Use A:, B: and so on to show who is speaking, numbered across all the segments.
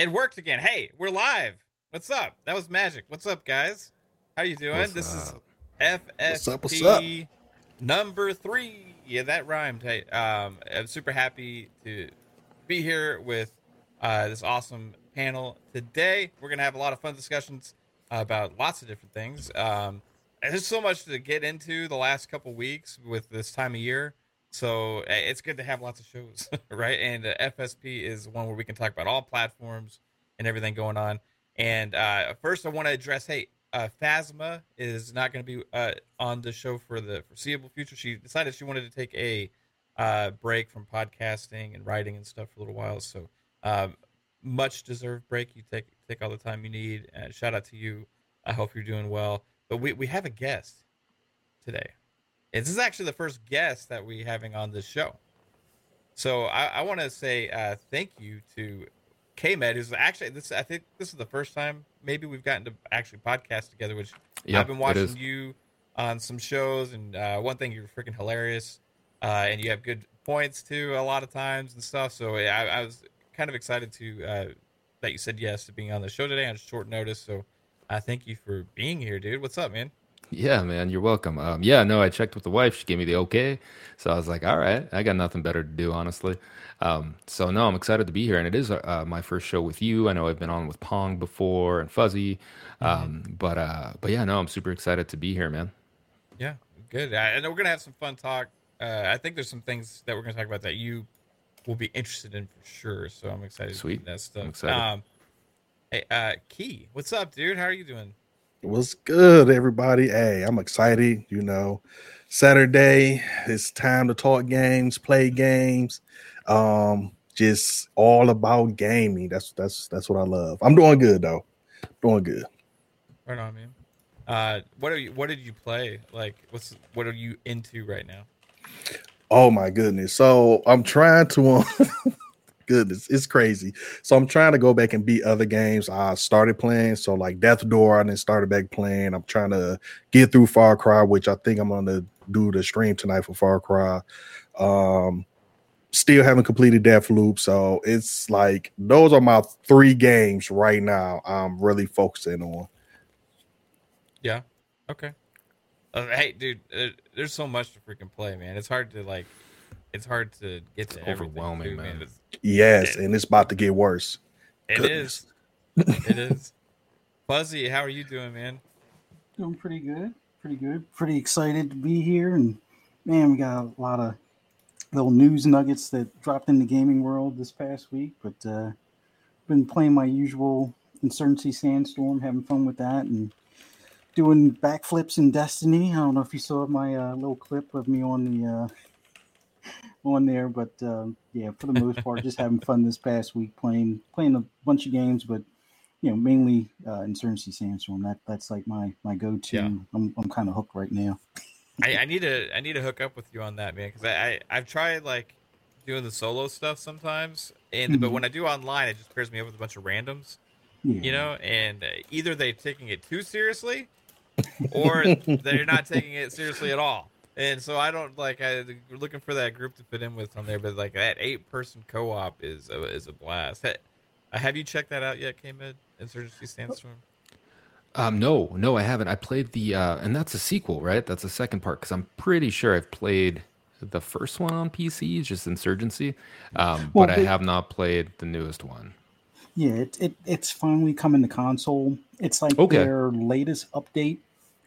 A: It worked again. Hey, we're live. What's up? That was magic. What's up, guys? How you doing?
B: What's
A: this
B: up?
A: is FSP
C: What's up, what's up?
A: number three. Yeah, that rhymed. Hey, um, I'm super happy to be here with uh, this awesome panel today. We're gonna have a lot of fun discussions about lots of different things. Um, there's so much to get into the last couple weeks with this time of year. So it's good to have lots of shows, right? And uh, FSP is one where we can talk about all platforms and everything going on. And uh, first, I want to address, hey, uh, Phasma is not going to be uh, on the show for the foreseeable future. She decided she wanted to take a uh, break from podcasting and writing and stuff for a little while. So um, much deserved break. You take take all the time you need. Uh, shout out to you. I hope you're doing well. But we, we have a guest today. This is actually the first guest that we having on this show. So I, I want to say uh, thank you to K-Med, who's actually this. I think this is the first time maybe we've gotten to actually podcast together. Which
B: Yep,
A: I've been watching you on some shows, and uh, one thing you're freaking hilarious, uh, and you have good points too a lot of times and stuff. So I, I was kind of excited to uh, that you said yes to being on the show today on short notice. So I thank you for being here, dude. What's up, man?
B: Yeah, man, you're welcome. Um, yeah, no, I checked with the wife. She gave me the okay. So I was like, all right, I got nothing better to do, honestly. Um, so no, I'm excited to be here. And it is uh, my first show with you. I know I've been on with Pong before and Fuzzy. Um, but, uh, but yeah, no, I'm super excited to be here, man.
A: Yeah, good. And we're gonna have some fun talk. Uh, I think there's some things that we're gonna talk about that you will be interested in for sure. So I'm excited.
B: Sweet.
A: that stuff.
B: I'm excited.
A: Um, hey, uh, Key, what's up, dude? How are you doing?
C: What's good, everybody? Hey, I'm excited. You know, Saturday, it's time to talk games, play games. Um, just all about gaming. That's that's that's what I love. I'm doing good though. Doing good.
A: Right on, man. Uh, what are you? What did you play? Like, what's what are you into right now?
C: Oh my goodness. So I'm trying to um, goodness, it's crazy. So I'm trying to go back and beat other games I started playing. So like Death Door, I then started back playing. I'm trying to get through Far Cry, which I think I'm gonna do the stream tonight for Far Cry. Um still haven't completed Death Loop. So it's like those are my three games right now I'm really focusing on.
A: Yeah. Okay. Uh, hey, dude, uh, there's so much to freaking play, man. It's hard to like. It's hard to get to
B: It's
A: everything,
B: overwhelming,
A: too,
B: man.
A: It's-
C: Yes, and it's about to get worse.
A: It
C: Goodness.
A: is. It is. Fuzzy, how are you doing, man?
D: Doing pretty good. Pretty good. Pretty excited to be here. And man, we got a lot of little news nuggets that dropped in the gaming world this past week. But uh been playing my usual Insurgency Sandstorm, having fun with that and doing backflips in Destiny. I don't know if you saw my uh, little clip of me on the uh on there, but um, yeah, for the most part, just having fun this past week playing playing a bunch of games, but you know, mainly uh, Insurgency Sandstorm. That that's like my my go to.
A: Yeah.
D: I'm I'm kind of hooked right now.
A: I, I need to I need to hook up with you on that, man, because I, I I've tried like doing the solo stuff sometimes, and but
D: Mhm.
A: when I do online, it just pairs me up with a bunch of randoms,
D: Yeah.
A: you know, and uh, either they're taking it too seriously, or they're not taking it seriously at all. And so I don't like I we're looking for that group to fit in with on there, but like that eight person co op is a, is a blast. Ha- uh, have you checked that out yet, K-Med? Insurgency Sandstorm?
B: Um, no, no, I haven't. I played the, uh, and that's a sequel, right? That's the second part because I'm pretty sure I've played the first one on PC, just Insurgency, um,
D: Well,
B: but I have not played the newest one.
D: Yeah, it, it it's finally coming to console. It's like
B: Okay.
D: their latest update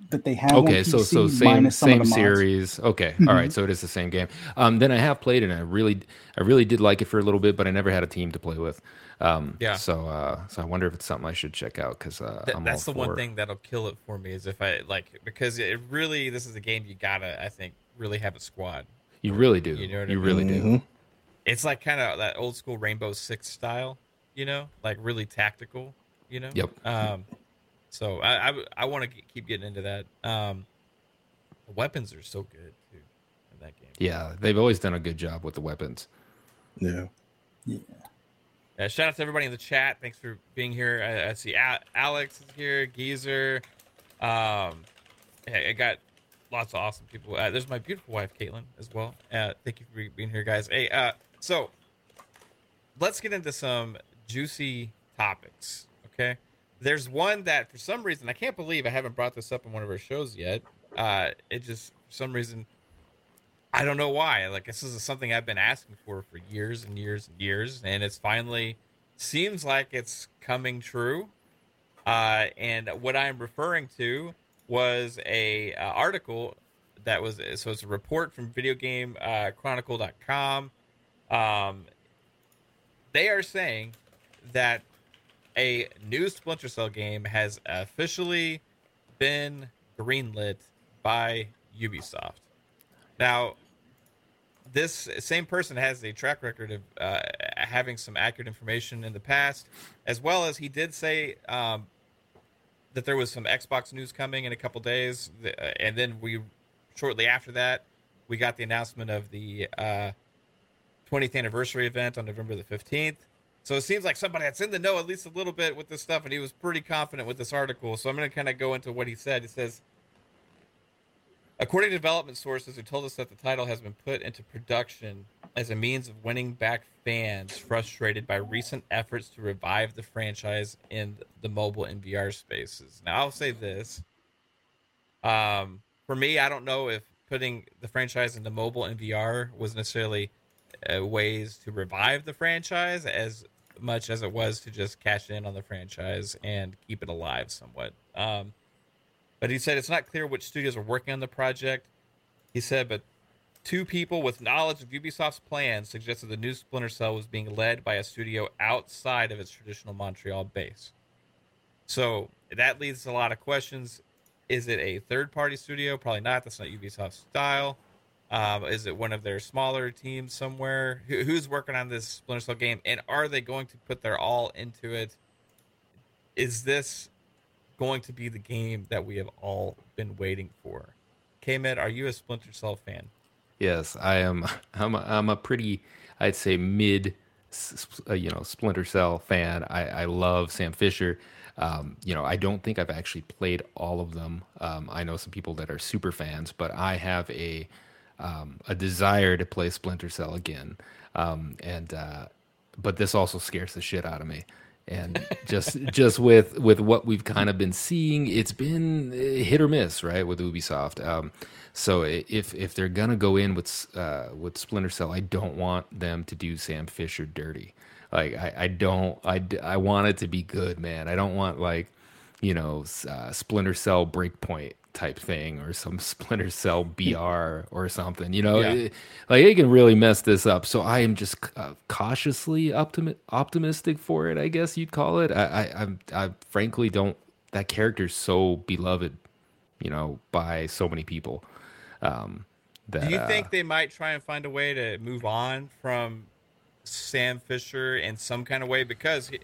D: that they have. on
B: Okay, so so
D: PC
B: same
D: minus some of
B: same
D: the mods.
B: series. Okay, all right, so it is the same game. Um, then I have played it, and I really I really did like it for a little bit, but I never had a team to play with. Um,
A: Yeah.
B: So uh, so I wonder if it's something I should check out because uh,
A: Th-
B: I'm
A: that's the
B: all
A: one thing that'll kill it for me is if I like because it really this is a game you gotta I think really have a squad.
B: You really do.
A: You know what I
B: you
A: mean?
B: really do.
C: Mhm.
A: It's like kind of that old school Rainbow Six style, you know, like really tactical, you know.
B: Yep.
A: Um, so I I, I want to keep getting into that. Um, the weapons are so good too in that game.
B: Yeah, they've always done a good job with the weapons.
C: Yeah.
A: Uh, shout out to everybody in the chat. Thanks for being here. I, I see A- Alex is here, Geezer. Um, I, I got lots of awesome people. Uh, there's my beautiful wife, Caitlin, as well. Uh, thank you for being here, guys. Hey, uh, so let's get into some juicy topics. Okay, there's one that for some reason I can't believe I haven't brought this up in one of our shows yet. Uh, it just for some reason I don't know why. Like this is something I've been asking for for years and years and years, and it's finally seems like it's coming true. Uh, and what I'm referring to was a uh, article that was so it's a report from VideoGameChronicle.com. Uh, Um, they are saying that a new Splinter Cell game has officially been greenlit by Ubisoft. Now, this same person has a track record of uh, having some accurate information in the past, as well as he did say um, that there was some Xbox news coming in a couple days, uh, and then we shortly after that we got the announcement of the uh, 20th anniversary event on November the 15th. So it seems like somebody that's in the know at least a little bit with this stuff, and he was pretty confident with this article. So I'm going to kind of go into what he said. He says, according to development sources who told us that the title has been put into production as a means of winning back fans frustrated by recent efforts to revive the franchise in the mobile and VR spaces. Now I'll say this. Um, for me, I don't know if putting the franchise into mobile and VR was necessarily uh, ways to revive the franchise as much as it was to just cash in on the franchise and keep it alive somewhat. Um, but he said it's not clear which studios are working on the project. He said, but two people with knowledge of Ubisoft's plans suggested the new Splinter Cell was being led by a studio outside of its traditional Montreal base. So that leads to a lot of questions. Is it a third party studio? Probably not. That's not Ubisoft's style. Um, is it one of their smaller teams somewhere? Who, who's working on this Splinter Cell game, and are they going to put their all into it? Is this going to be the game that we have all been waiting for? K-Med, are you a Splinter Cell fan?
B: Yes, I am. I'm a, I'm a pretty, I'd say, mid, uh, you know, Splinter Cell fan. I, I love Sam Fisher. Um, you know, I don't think I've actually played all of them. Um, I know some people that are super fans, but I have a um, a desire to play Splinter Cell again. Um, and uh, but this also scares the shit out of me. And just just with with what we've kind of been seeing, it's been uh, hit or miss, right, with Ubisoft. Um, so if if they're gonna go in with uh, with Splinter Cell, I don't want them to do Sam Fisher dirty. Like I, I don't I, I want it to be good, man. I don't want like you know uh, Splinter Cell Breakpoint type thing or some Splinter Cell BR or something. You know, yeah. it, like it can really mess this up. So I am just uh, cautiously optimi- optimistic for it. I guess you'd call it. I, I, I, I frankly don't. That character's so beloved, you know, by so many people. Um,
A: that, Do you think uh, they might try and find a way to move on from Sam Fisher in some kind of way because he,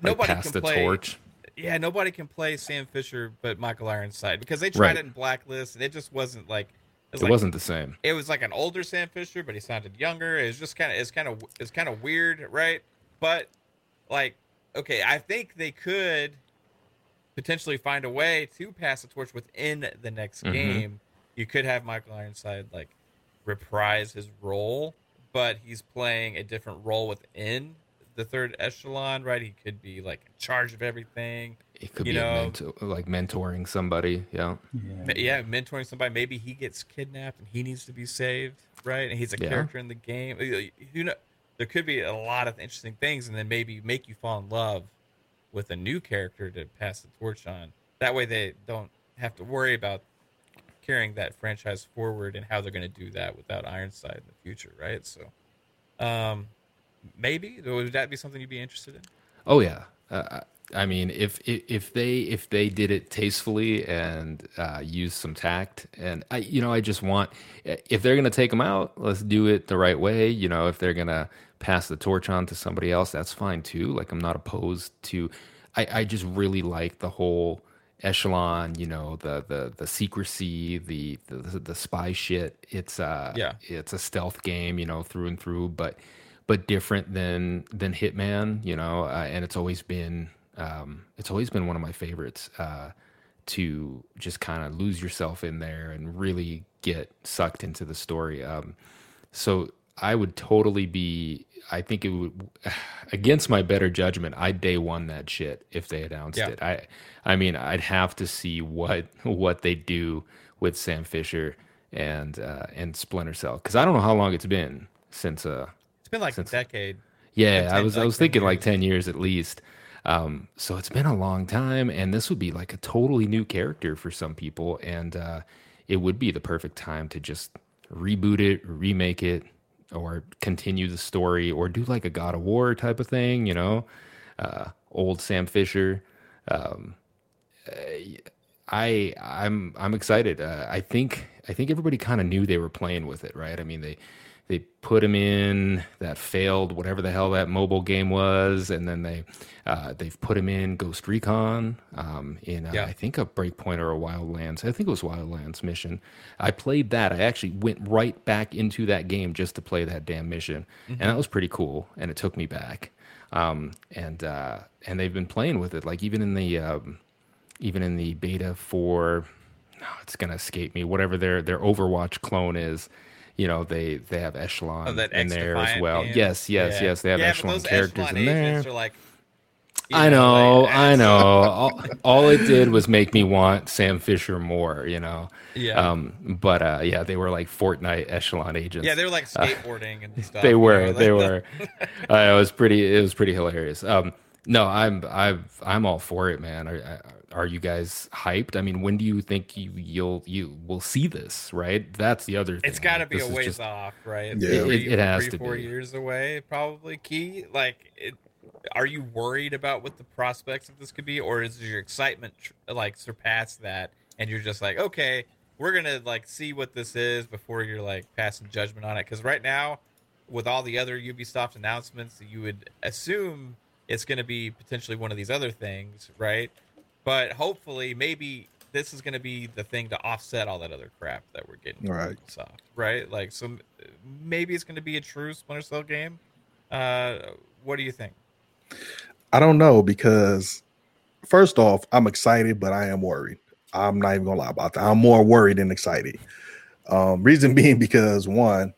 A: nobody can play. Torch yeah, nobody can play Sam Fisher but Michael Ironside because they tried right. it in Blacklist and it just wasn't like
B: it, was it like, wasn't the same.
A: It was like an older Sam Fisher, but he sounded younger. It was just kind of it's kind of it's kind of weird, right? But like, okay, I think they could potentially find a way to pass the torch within the next mm-hmm. game. You could have Michael Ironside like reprise his role, but he's playing a different role within the third echelon, right? He could be like in charge of everything.
B: It could be know, mentor, like mentoring somebody. Yeah.
A: yeah. yeah, mentoring somebody. Maybe he gets kidnapped and he needs to be saved, right? And he's a yeah. character in the game. You know, there could be a lot of interesting things, and then maybe make you fall in love with a new character to pass the torch on. That way, they don't have to worry about carrying that franchise forward and how they're going to do that without Ironside in the future, right? So, um, maybe would that be something you'd be interested in?
B: Oh yeah. Uh, I mean, if, if they if they did it tastefully and uh, use some tact, and I you know I just want if they're gonna take them out, let's do it the right way. You know, if they're gonna pass the torch on to somebody else, that's fine too. Like I'm not opposed to. I I just really like the whole echelon. You know, the the the secrecy, the the the spy shit. It's uh yeah, it's a stealth game. You know, through and through, but but different than than Hitman, you know. Uh, and it's always been um, it's always been one of my favorites uh, to just kind of lose yourself in there and really get sucked into the story. Um, so I would totally be. I think it would, against my better judgment, I'd day one that shit if they announced
A: Yeah.
B: it. I, I mean, I'd have to see what what they do with Sam Fisher and uh, and Splinter Cell because I don't know how long it's been since uh
A: It's been like
B: Since-
A: a decade.
B: yeah,
A: Like
B: I
A: 10
B: was I was
A: 10
B: thinking like 10 years at least. Um, so it's been a long time and this would be like a totally new character for some people and uh, it would be the perfect time to just reboot it, remake it or continue the story or do like a God of War type of thing, you know. Uh, old Sam Fisher. Um, I I'm I'm excited. Uh, I think I think everybody kind of knew they were playing with it, right? I mean they they put him in that failed whatever the hell that mobile game was, and then they uh, they've put him in Ghost Recon um, in uh,
A: Yeah.
B: I think a Breakpoint or a Wildlands. I think it was Wildlands mission. I played that. I actually went right back into that game just to play that damn mission, and that was pretty cool. And it took me back. Um, and uh, and they've been playing with it, like even in the um, even in the beta for no, it's gonna escape me. Whatever their their Overwatch clone is, you know, they they have Echelon
A: Oh, that
B: in there as well.
A: game.
B: Yes, yes,
A: Yeah.
B: yes. They have
A: yeah,
B: Echelon
A: those
B: characters
A: Echelon
B: in there.
A: agents Are like,
B: I know,
A: like,
B: I know. all, all it did was make me want Sam Fisher more, you know.
A: Yeah.
B: Um, but uh, yeah, they were like Fortnite Echelon agents.
A: yeah, they were like skateboarding and stuff.
B: they
A: you
B: were
A: know,
B: they
A: like-
B: were uh, it was pretty it was pretty hilarious um no i'm i've i'm all for it man are, are you guys hyped i mean when do you think you you'll you will see this right that's the other thing
A: It's got to be
B: this
A: a ways
B: just-
A: off, right?
C: Yeah.
A: Three,
B: It- it has
A: three,
B: to
A: four
B: be.
A: years away, probably. Key, like, it, are you worried about what the prospects of this could be, or is your excitement like surpass that, and you're just like, okay, we're gonna like see what this is before you're like passing judgment on it? Because right now, with all the other Ubisoft announcements, you would assume it's going to be potentially one of these other things, right? But hopefully, maybe this is going to be the thing to offset all that other crap that we're getting
C: Right.
A: Ubisoft, right? Like, so maybe it's going to be a true Splinter Cell game. Uh, what do you think?
C: I don't know because first off, I'm excited, but I am worried. I'm not even gonna lie about that. I'm more worried than excited. Um, reason being because one,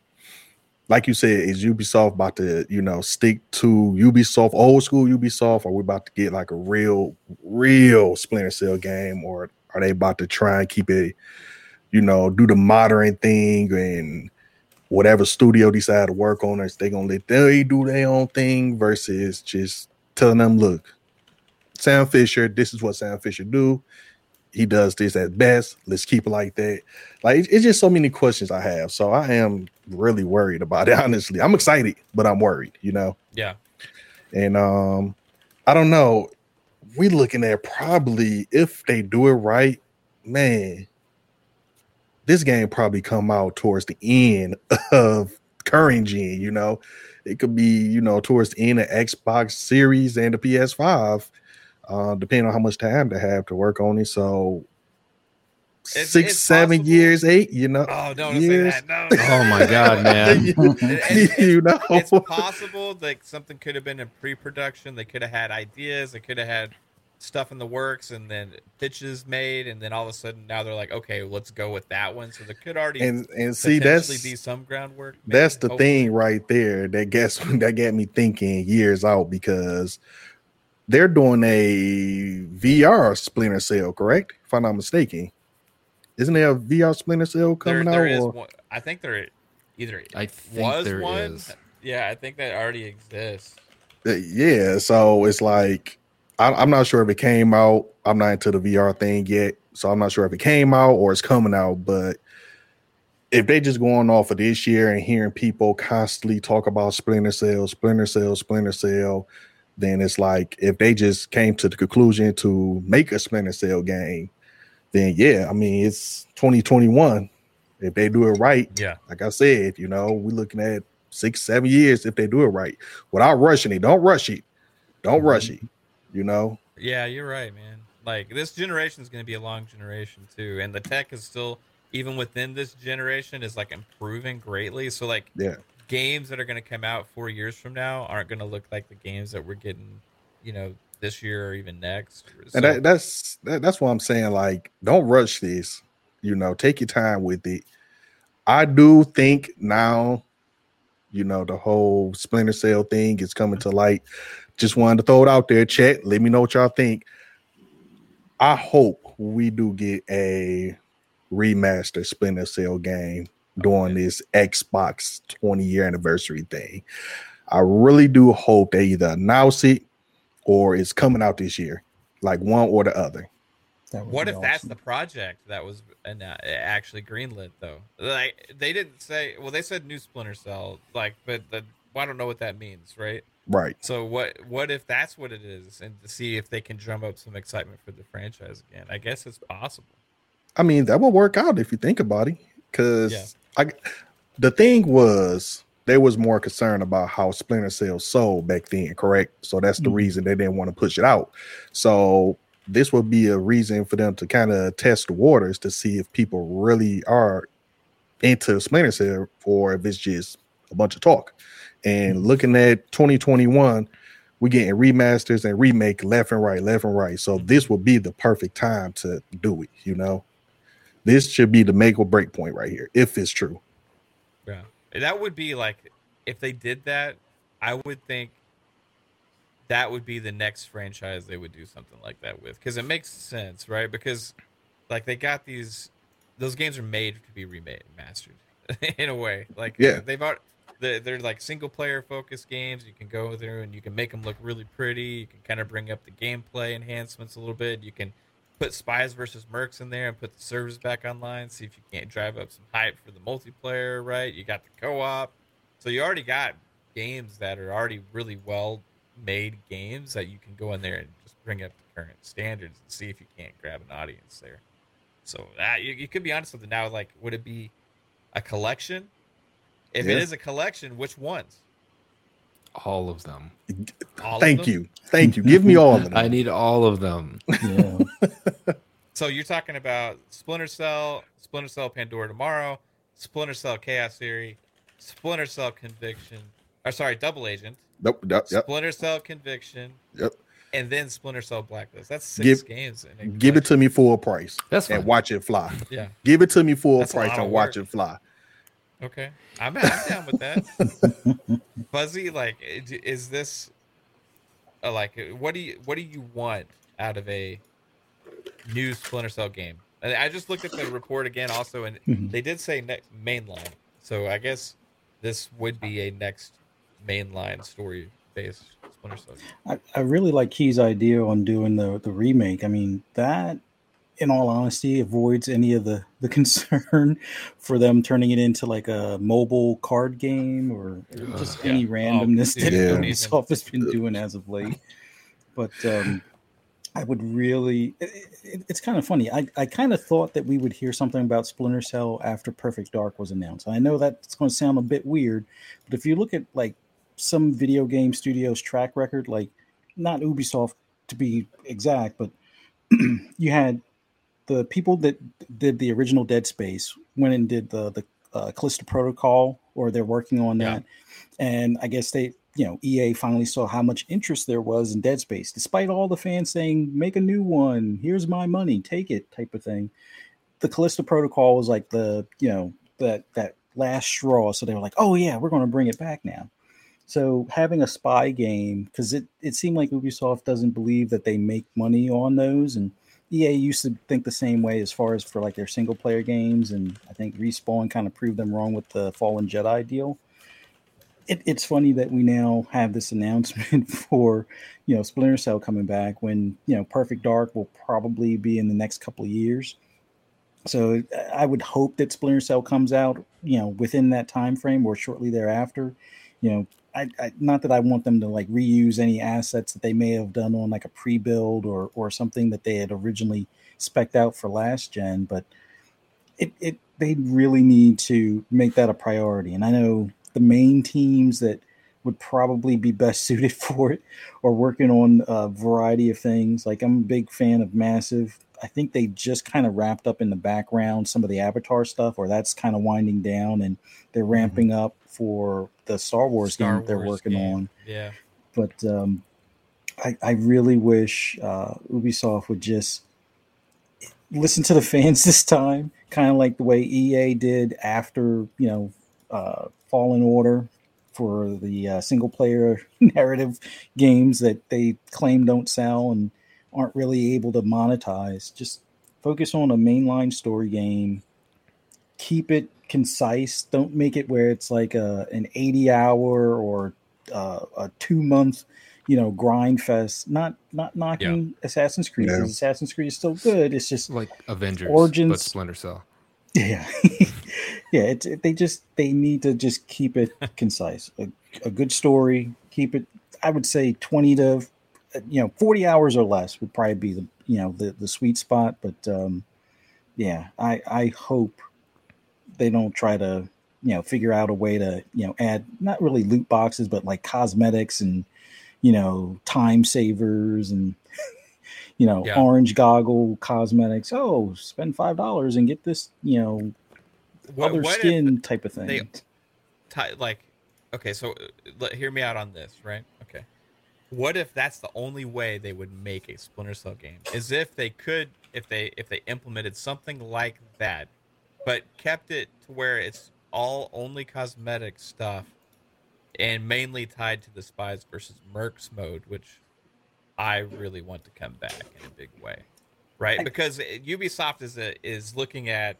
C: like you said, is Ubisoft about to, you know, stick to Ubisoft, old school Ubisoft, or we about to get like a real, real Splinter Cell game, or are they about to try and keep it, you know, do the modern thing and whatever studio decide to work on it, they gonna let they do their own thing versus just telling them, look, Sam Fisher, this is what Sam Fisher do. He does this at best. Let's keep it like that. Like it's- just so many questions I have. So I am really worried about it. Honestly, I'm excited, but I'm worried. You know,
A: Yeah,
C: and um, I don't know. We looking at probably if they do it right, man. This game probably come out towards the end of current gen. You know, it could be you know towards the end of Xbox Series and the PS5, uh, depending on how much time they have to work on it. So
A: It's-
C: six,
A: it's
C: seven
A: possible.
C: years, eight. You know,
A: Oh, don't say that. No.
B: oh my god man
A: It-
C: you know,
A: it's possible like something could have been in pre-production. They could have had ideas. They could have had stuff in the works, and then pitches made, and then all of a sudden now they're like, okay, let's go with that one. So there could already
C: and and see
A: potentially
C: that's
A: be some groundwork.
C: That's the
A: hopefully.
C: thing right there that gets that got me thinking years out because they're doing a VR Splinter Cell, correct? If I'm not mistaken, isn't there a VR Splinter Cell coming
A: there
C: out?
A: is one. I think there either
B: i think
A: was
B: there
A: one.
B: is.
A: Yeah, I think that already exists.
C: Uh, yeah, so it's like I, I'm not sure if it came out. I'm not into the VR thing yet, so I'm not sure if it came out or it's coming out. But if they just going off of this year and hearing people constantly talk about Splinter Cell, Splinter Cell, Splinter Cell, then it's like if they just came to the conclusion to make a Splinter Cell game, then yeah, I mean it's 2021. If they do it right,
A: Yeah,
C: like I said, you know, we're looking at six, seven years if they do it right without rushing it. Don't rush it. Don't rush mm-hmm. it. You know,
A: yeah, you're right, man. Like this generation is going to be a long generation too, and the tech is still even within this generation is like improving greatly. So like
C: yeah,
A: games that are going to come out four years from now aren't going to look like the games that we're getting, you know, this year or even next. So,
C: and that, that's that, that's what I'm saying. Like, don't rush this. You know, take your time with it. I do think now You know, the whole Splinter Cell thing is coming to light. Just wanted to throw it out there. Chat. Let me know what y'all think. I hope we do get a remaster Splinter Cell game during this Xbox 20 year anniversary thing. I really do hope they either announce it or it's coming out this year, like one or the other.
A: What if awesome. that's the project that was uh, actually greenlit though? Like they didn't say. Well, they said new Splinter Cell, like, but the, well, I don't know what that means, right?
C: Right.
A: So what? What if that's what it is, and to see if they can drum up some excitement for the franchise again? I guess it's possible.
C: I mean, that will work out if you think about it, because yeah. I. The thing was, they was more concerned about how Splinter Cell sold back then, correct? So that's the mm-hmm. reason they didn't want to push it out. So this would be a reason for them to kind of test the waters to see if people really are into Splinter Cell or if it's just a bunch of talk. And mm-hmm. looking at 2021, we're getting remasters and remake left and right, left and right. So mm-hmm. this would be the perfect time to do it, you know. This should be the make or break point right here, if it's true.
A: Yeah. That would be like if they did that, I would think that would be the next franchise they would do something like that with because it makes sense, right? Because like they got these, those games are made to be remade, mastered in a way. Like
C: yeah,
A: they've already, they're, they're like single player focused games. You can go through and you can make them look really pretty. You can kind of bring up the gameplay enhancements a little bit. You can put spies versus mercs in there and put the servers back online. See if you can't drive up some hype for the multiplayer, right? You got the co-op, so you already got games that are already really well made games that you can go in there and just bring up the current standards and see if you can't grab an audience there. So that you, you could be honest with it now. Like, would it be a collection? If yeah. it is a collection, which ones?
B: All of them.
C: All Thank of them? you. Thank you. Give me all of them.
B: I need all of them. Yeah.
A: so you're talking about Splinter Cell, Splinter Cell Pandora Tomorrow, Splinter Cell Chaos Theory, Splinter Cell Conviction, or sorry, Double Agent.
C: Nope. Yep. yep.
A: Splinter Cell Conviction.
C: Yep.
A: And then Splinter Cell Blacklist. That's six give, games.
C: Give it to me full price.
B: That's
C: fine. and watch it fly.
A: Yeah.
C: Give it to me full That's price and watch it fly.
A: Okay, I'm, I'm down with that. Fuzzy, like, is this uh, like what do you what do you want out of a new Splinter Cell game? I just looked at the report again, also, and mm-hmm. they did say next mainline. So I guess this would be a next mainline story based Splinter Cell.
D: I, I really like Key's idea on doing the the remake. I mean that in all honesty, avoids any of the the concern for them turning it into like a mobile card game or just uh, any yeah. randomness oh, that yeah. Ubisoft has been doing as of late. But um, I would really, it, it, it's kind of funny. I, I kind of thought that we would hear something about Splinter Cell after Perfect Dark was announced. I know that's going to sound a bit weird, but if you look at like some video game studios' track record, like not Ubisoft to be exact, but you had the people that did the original Dead Space went and did the the uh, Callisto Protocol, or they're working on that. Yeah. And I guess they, you know, EA finally saw how much interest there was in Dead Space, despite all the fans saying, "Make a new one. Here's my money. Take it," type of thing. The Callisto Protocol was like the, you know, that that last straw. So they were like, "Oh yeah, we're going to bring it back now." So having a spy game, because it it seemed like Ubisoft doesn't believe that they make money on those, and EA used to think the same way as far as for like their single player games, and I think Respawn kind of proved them wrong with the Fallen Jedi deal. It, it's funny that we now have this announcement for you know Splinter Cell coming back when you know Perfect Dark will probably be in the next couple of years. So I would hope that Splinter Cell comes out you know within that time frame or shortly thereafter. You know, I, I, not that I want them to like reuse any assets that they may have done on like a pre-build or or something that they had originally specked out for last gen, but it it they really need to make that a priority. And I know the main teams that would probably be best suited for it are working on a variety of things. Like I'm a big fan of Massive. I think they just kind of wrapped up in the background some of the Avatar stuff, or that's kind of winding down, and they're mm-hmm. ramping mm-hmm. up for the Star Wars Star game that they're working game. on.
A: Yeah.
D: But um, I, I really wish uh, Ubisoft would just listen to the fans this time, kind of like the way EA did after, you know, uh, Fallen Order. for the uh, single player narrative games that they claim don't sell and aren't really able to monetize. Just focus on a mainline story game. Keep it concise. Don't make it where it's like a an 80 hour or uh, a two month, you know, grind fest. Not not knocking Assassin's Creed.
C: Yeah.
D: 'cause Assassin's Creed is still good. It's just
B: Like Avengers, Origins, but
D: Origins-
B: Splinter Cell.
D: yeah, yeah. It's it, they just they need to just keep it concise. A, a good story. Keep it. I would say twenty to you know forty hours or less would probably be the you know the the sweet spot. But um, yeah, I I hope they don't try to you know figure out a way to you know add not really loot boxes but like cosmetics and you know time savers and you know
A: Yeah.
D: orange goggle cosmetics oh spend five dollars and get this you know
A: What,
D: other
A: what
D: skin type of thing
A: they- like okay so uh, let, hear me out on this right okay what if that's the only way they would make a splinter cell game is if they could if they if they implemented something like that but kept it to where it's all only cosmetic stuff and mainly tied to the spies versus mercs mode which i really want to come back in a big way right? Because ubisoft is a, is looking at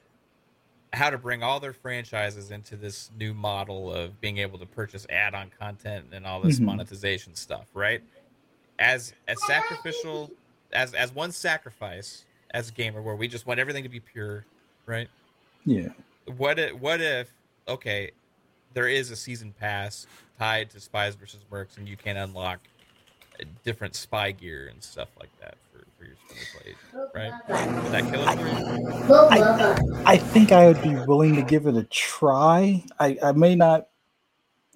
A: how to bring all their franchises into this new model of being able to purchase add-on content and all this
D: Mhm.
A: monetization stuff, right? As as sacrificial as as one sacrifice as a gamer where we just want everything to be pure, right?
D: yeah
A: What if what if okay, there is a season pass tied to Spies versus Mercs and you can't unlock different spy gear and stuff like that for, for your Splinter Cell agent, right? Would that kill it for you?
D: I, I think I would be willing to give it a try. I, I may not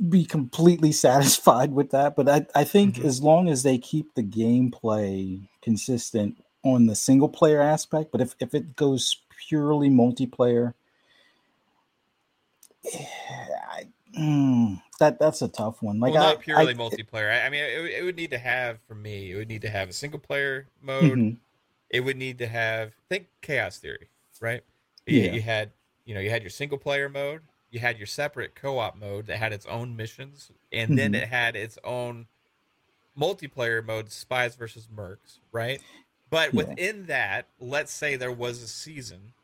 D: be completely satisfied with that, but I, I think
A: Mhm.
D: as long as they keep the gameplay consistent on the single player aspect, but if, if it goes purely multiplayer, I, mm, that that's a tough one. Like
A: well,
D: I,
A: not purely
D: I,
A: multiplayer. I, I mean, it, would- it would need to have for me. It would need to have a single player mode.
D: Mhm.
A: It would need to have think Chaos Theory, right? You,
D: Yeah.
A: you had you know you had your single player mode. You had your separate co-op mode that had its own missions, and then
D: Mhm.
A: it had its own multiplayer mode, Spies versus Mercs, right? But
D: Yeah.
A: within that, let's say there was a season,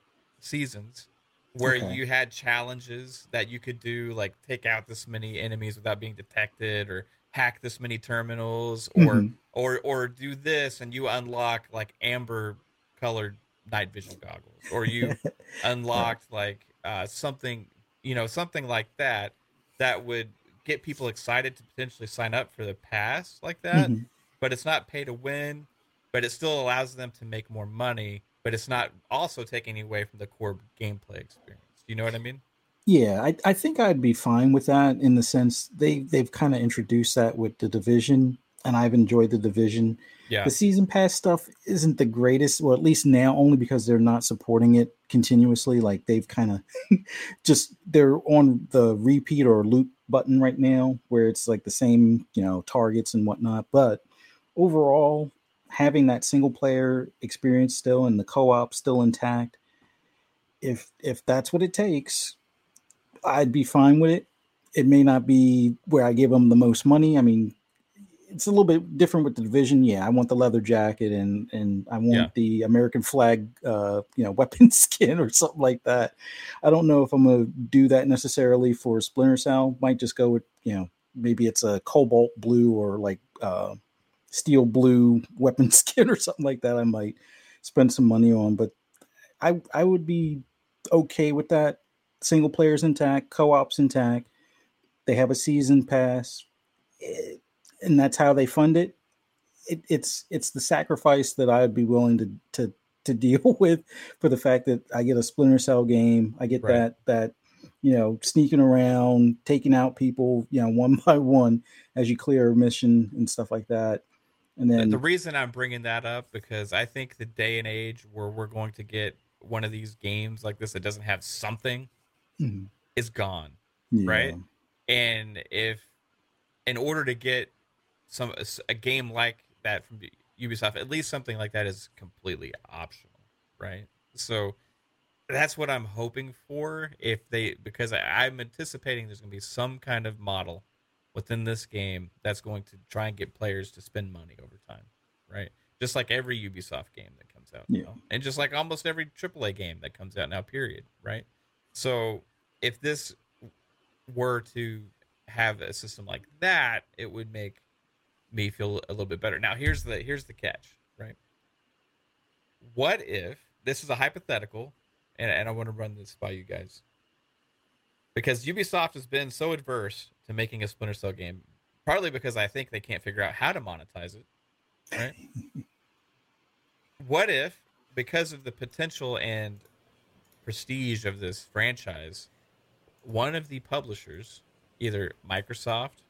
A: seasons where
D: Okay.
A: you had challenges that you could do, like take out this many enemies without being detected, or hack this many terminals, or
D: Mhm.
A: or or do this, and you unlock like amber colored night vision goggles, or you unlocked like uh, something, you know, something like that that would get people excited to potentially sign up for the pass like that.
D: Mhm.
A: But it's not pay to win, but it still allows them to make more money. But it's not also taking away from the core gameplay experience. Do you know what I mean?
D: Yeah, I, I think I'd be fine with that in the sense they they've kind of introduced that with the division, and I've enjoyed the division.
A: Yeah.
D: The season pass stuff isn't the greatest, well, at least now, only because they're not supporting it continuously. Like they've kind of just they're on the repeat or loop button right now, where it's like the same, you know, targets and whatnot. But overall, having that single player experience still and the co-op still intact, if if that's what it takes, I'd be fine with it. It may not be where I give them the most money. I mean, it's a little bit different with the division. Yeah, I want the leather jacket and and I want
A: Yeah.
D: the American flag, uh, you know, weapon skin or something like that. I don't know if I'm gonna do that necessarily for Splinter Cell. Might just go with you know maybe it's a cobalt blue or like uh, steel blue weapon skin or something like that. I might spend some money on, but I I would be okay with that. Single players intact, co-ops intact. They have a season pass, eh, and that's how they fund it. it. It's it's the sacrifice that I would be willing to to to deal with for the fact that I get a Splinter Cell game. I get
A: Right.
D: that that you know sneaking around, taking out people, you know, one by one as you clear a mission and stuff like that. And
A: The-
D: then
A: the reason I'm bringing that up because I think the day and age where we're going to get one of these games like this that doesn't have something
D: Mhm.
A: is gone.
D: Yeah.
A: right? And if, in order to get some a game like that from Ubisoft, at least something like that is completely optional, right? So that's what I'm hoping for. If they, because I, I'm anticipating there's going to be some kind of model within this game that's going to try and get players to spend money over time, right? Just like every Ubisoft game that comes out,
D: Yeah.
A: now. and just like almost every AAA game that comes out now. Period, right? So if this were to have a system like that, it would make me feel a little bit better. Now here's the here's the catch, right? What if this is a hypothetical, and, and I want to run this by you guys because Ubisoft has been so adverse to making a Splinter Cell game, partly because I think they can't figure out how to monetize it, right? what if, because of the potential and prestige of this franchise, one of the publishers, either Microsoft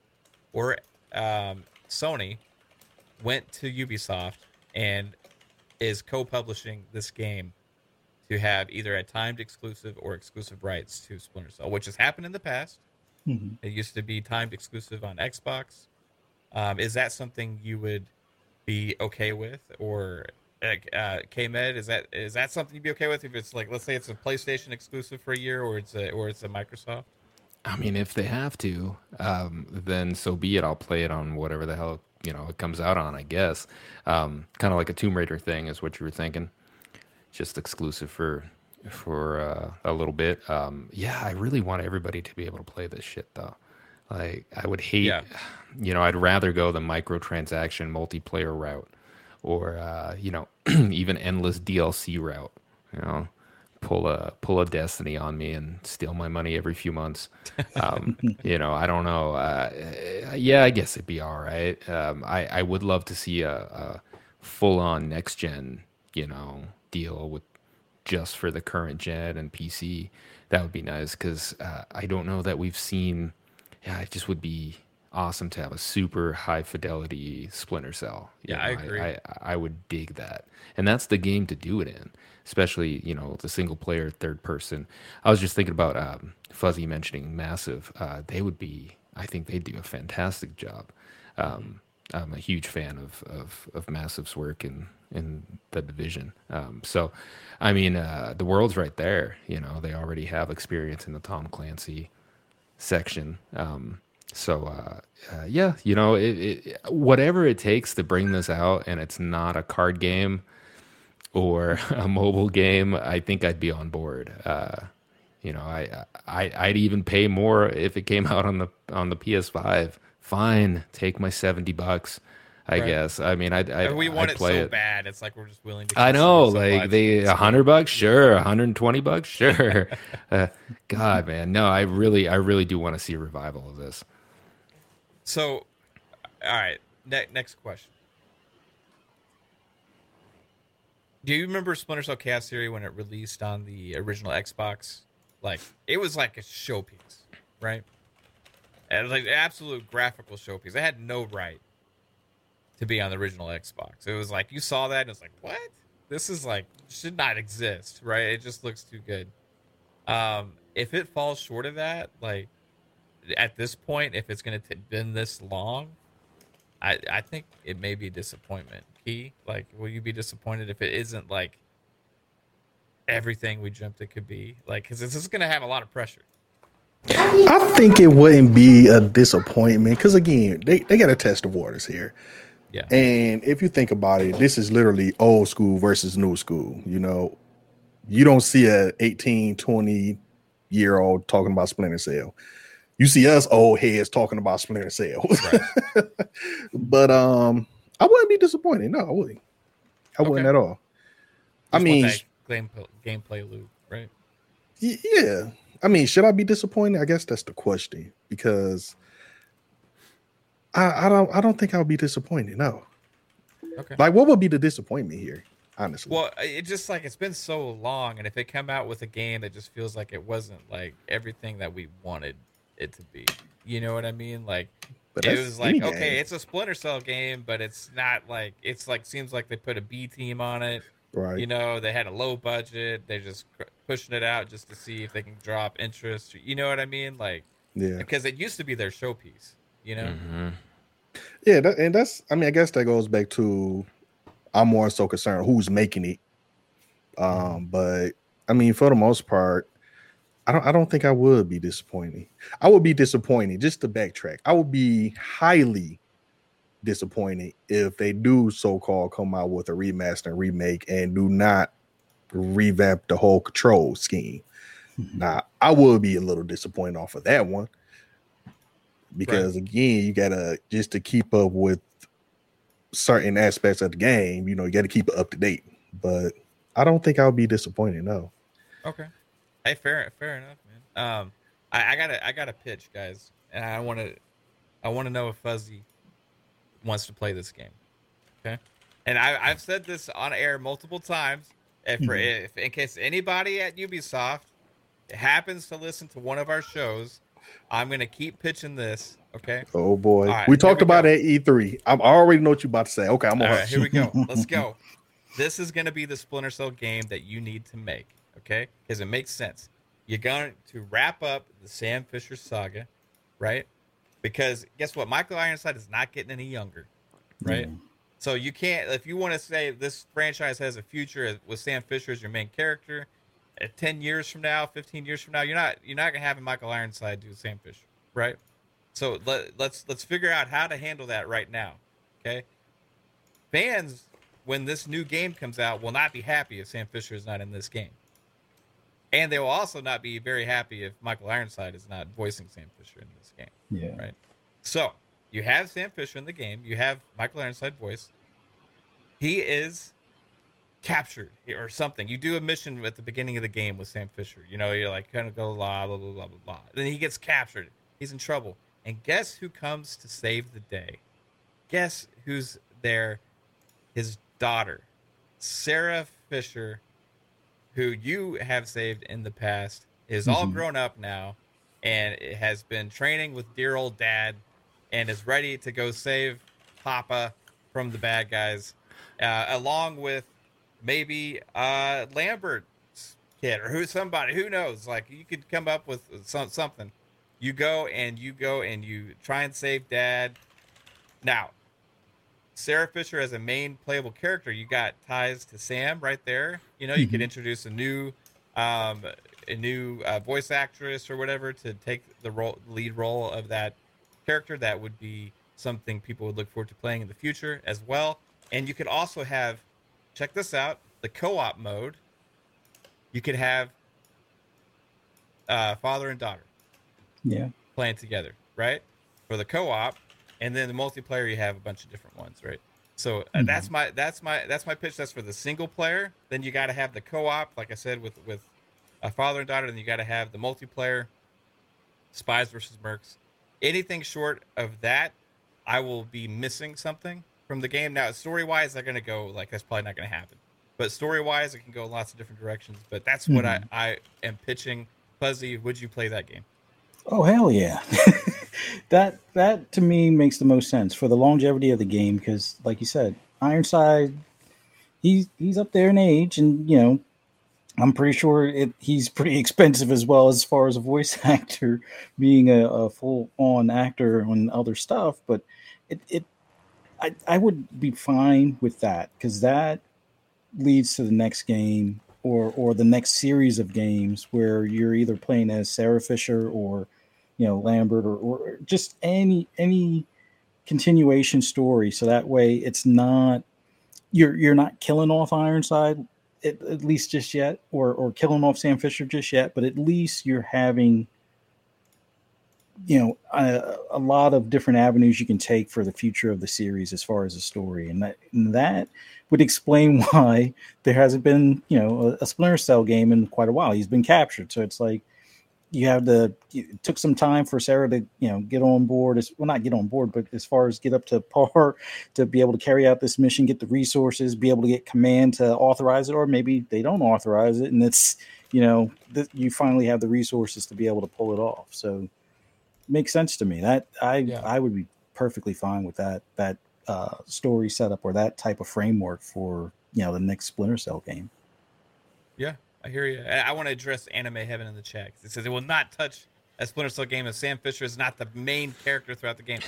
A: or um, Sony, went to Ubisoft and is co-publishing this game to have either a timed exclusive or exclusive rights to Splinter Cell, which has happened in the past.
D: Mhm.
A: It used to be timed exclusive on Xbox. Um, is that something you would be okay with, or uh, K-Med? Is that is that something you'd be okay with if it's like, let's say it's a PlayStation exclusive for a year, or it's a or it's a Microsoft?
B: I mean, if they have to, um, then so be it. I'll play it on whatever the hell you know it comes out on. I guess, um, kind of like a Tomb Raider thing is what you were thinking. Just exclusive for for uh, a little bit. Um, yeah, I really want everybody to be able to play this shit though. Like, I would hate,
A: Yeah.
B: you know, I'd rather go the microtransaction multiplayer route, or uh, you know, even endless DLC route. You know, pull a pull a Destiny on me and steal my money every few months. Um, you know, I don't know. Uh, yeah, I guess it'd be all right. Um, I I would love to see a, a full on next gen, you know, deal with just for the current gen and PC. That would be nice because uh, I don't know that we've seen. Yeah, it just would be awesome to have a super high fidelity Splinter Cell. You
A: Yeah, I agree.
B: I, I would dig that, and that's the game to do it in. Especially, you know, the single player third person. I was just thinking about um, Fuzzy mentioning Massive. Uh, they would be. I think they'd do a fantastic job. Um, I'm a huge fan of, of, of Massive's work in, in the division. Um, so, I mean, uh, the world's right there. You know, they already have experience in the Tom Clancy section. Um, so, uh, uh, yeah, you know, it, it, whatever it takes to bring this out, and it's not a card game or a mobile game, I think I'd be on board. Uh, you know, I, I I'd even pay more if it came out on the on the PS5. Fine, take my seventy bucks. I
A: Right.
B: guess. I mean, I'd, I'd
A: we want
B: I'd
A: it
B: play
A: so
B: it.
A: bad. It's like we're just willing to.
B: I know, like
A: much.
B: a hundred bucks, sure, hundred and twenty bucks, sure. uh, God, man, no, I really, I really do want to see a revival of this.
A: So, all right. Ne- next question. Do you remember Splinter Cell Chaos Theory when it released on the original Xbox? Like, it was like a showpiece, right? It was like an absolute graphical showpiece. It had no right to be on the original Xbox. It was like you saw that and it's like, what? This is like should not exist, right? It just looks too good. Um, if it falls short of that, like at this point, if it's going to been this long, I I think it may be a disappointment. Key, like, will you be disappointed if it isn't like everything we dreamt it could be? Like, because this is going to have a lot of pressure.
C: I think it wouldn't be a disappointment because again, they, they got to test the waters here.
A: Yeah,
C: And if you think about it, this is literally old school versus new school. You know, you don't see a 18, 20 year old talking about Splinter Cell. You see us old heads talking about Splinter Cell. but um, I wouldn't be disappointed. No, I wouldn't. I wouldn't at all. I
A: Just want
C: mean,
A: that gameplay, loop, right?
C: Yeah. I mean, should I be disappointed? I guess that's the question because I, I don't I don't think I'll be disappointed. No.
A: Okay.
C: Like what would be the disappointment here? Honestly.
A: Well, it just like it's been so long, and if it come out with a game that just feels like it wasn't like everything that we wanted it to be, you know what I mean? Like
C: but
A: it was like okay,
C: game.
A: it's a Splinter Cell game, but it's not like it's like seems like they put a B team on it.
C: right.
A: You know, they had a low budget. They're just cr- pushing it out just to see if they can drop interest. You know what I mean? Like
C: yeah.
A: because it used to be their showpiece. You know,
B: Mhm.
C: Yeah, that, and that's I mean, I guess that goes back to I'm more so concerned who's making it. Um, but I mean, for the most part, I don't I don't think I would be disappointed. I would be disappointed, just to backtrack. I would be highly disappointed if they do so-called come out with a remaster and remake and do not revamp the whole control scheme.
D: Mhm.
C: Now, I would be a little disappointed off of that one because again, you gotta just to keep up with certain aspects of the game. You know, you got to keep it up to date. But I don't think I'll be disappointed. No.
A: Okay. Hey, fair, fair enough, man. Um, I, I gotta, I gotta pitch, guys, and I want to, I want to know if Fuzzy wants to play this game. Okay. And I, I've said this on air multiple times. If, for,
D: Mhm.
A: if in case anybody at Ubisoft happens to listen to one of our shows, I'm gonna keep pitching this. Okay.
C: Oh boy,
A: right,
C: we talked
A: we
C: about
A: go.
C: it at E3. I'm, I already know what you about to say. Okay, I'm
A: All
C: gonna
A: right, here we go. Let's go. This is going to be the Splinter Cell game that you need to make, okay? Because it makes sense. You're going to wrap up the Sam Fisher saga, right? Because guess what? Michael Ironside is not getting any younger, right?
D: Yeah.
A: So you can't, if you want to say this franchise has a future with Sam Fisher as your main character, at 10 years from now, 15 years from now, you're not you're not gonna have Michael Ironside do Sam Fisher, right? So let, let's let's figure out how to handle that right now, okay? Fans, when this new game comes out, will not be happy if Sam Fisher is not in this game, and they will also not be very happy if Michael Ironside is not voicing Sam Fisher in this game.
D: Yeah.
A: Right. So you have Sam Fisher in the game. You have Michael Ironside voice. He is captured or something. You do a mission at the beginning of the game with Sam Fisher. You know, you're like kind of go blah blah blah blah blah blah. Then he gets captured. He's in trouble. And guess who comes to save the day? Guess who's there? His daughter, Sarah Fisher, who you have saved in the past, is all
D: Mhm.
A: grown up now and has been training with dear old dad and is ready to go save Papa from the bad guys, uh, along with maybe uh, Lambert's kid or who somebody who knows. Like you could come up with some something. You go and you go and you try and save dad. Now, Sarah Fisher as a main playable character, you got ties to Sam right there. You know, you could
D: Mhm.
A: introduce a new um, a new uh, voice actress or whatever to take the role, lead role of that character. That would be something people would look forward to playing in the future as well. And you could also have, check this out, the co-op mode. You could have uh, father and daughter
D: Yeah.
A: playing together, right? For the co-op, and then the multiplayer, you have a bunch of different ones, right? So uh,
D: Mhm.
A: that's my that's my that's my pitch. That's for the single player. Then you got to have the co-op, like I said, with with a father and daughter. Then you got to have the multiplayer, spies versus mercs. Anything short of that, I will be missing something from the game. Now, story wise, they're gonna go like that's probably not gonna happen. But story wise, it can go lots of different directions. But that's what I hmm. I am pitching. Fuzzy, would you play that game?
D: Oh hell yeah. that that to me makes the most sense for the longevity of the game because like you said, Ironside he's he's up there in age and you know I'm pretty sure it, he's pretty expensive as well as far as a voice actor being a, a full on actor on other stuff, but it, it I, I would be fine with that because that leads to the next game or or the next series of games where you're either playing as Sarah Fisher or you know Lambert or, or just any any continuation story. So that way it's not you're you're not killing off Ironside at, at least just yet or or killing off Sam Fisher just yet but at least you're having you know a, a lot of different avenues you can take for the future of the series as far as the story and that and that would explain why there hasn't been you know a, a Splinter Cell game in quite a while. He's been captured, so it's like you have to. It took some time for Sarah to you know get on board. As, well, not get on board, but as far as get up to par to be able to carry out this mission, get the resources, be able to get command to authorize it, or maybe they don't authorize it, and it's you know that you finally have the resources to be able to pull it off. So makes sense to me. That I
A: Yeah.
D: I would be perfectly fine with that that uh, story setup or that type of framework for you know the next Splinter Cell game.
A: Yeah, I hear you. I, I want to address Anime Heaven in the chat. It says it will not touch a Splinter Cell game if Sam Fisher is not the main character throughout the game.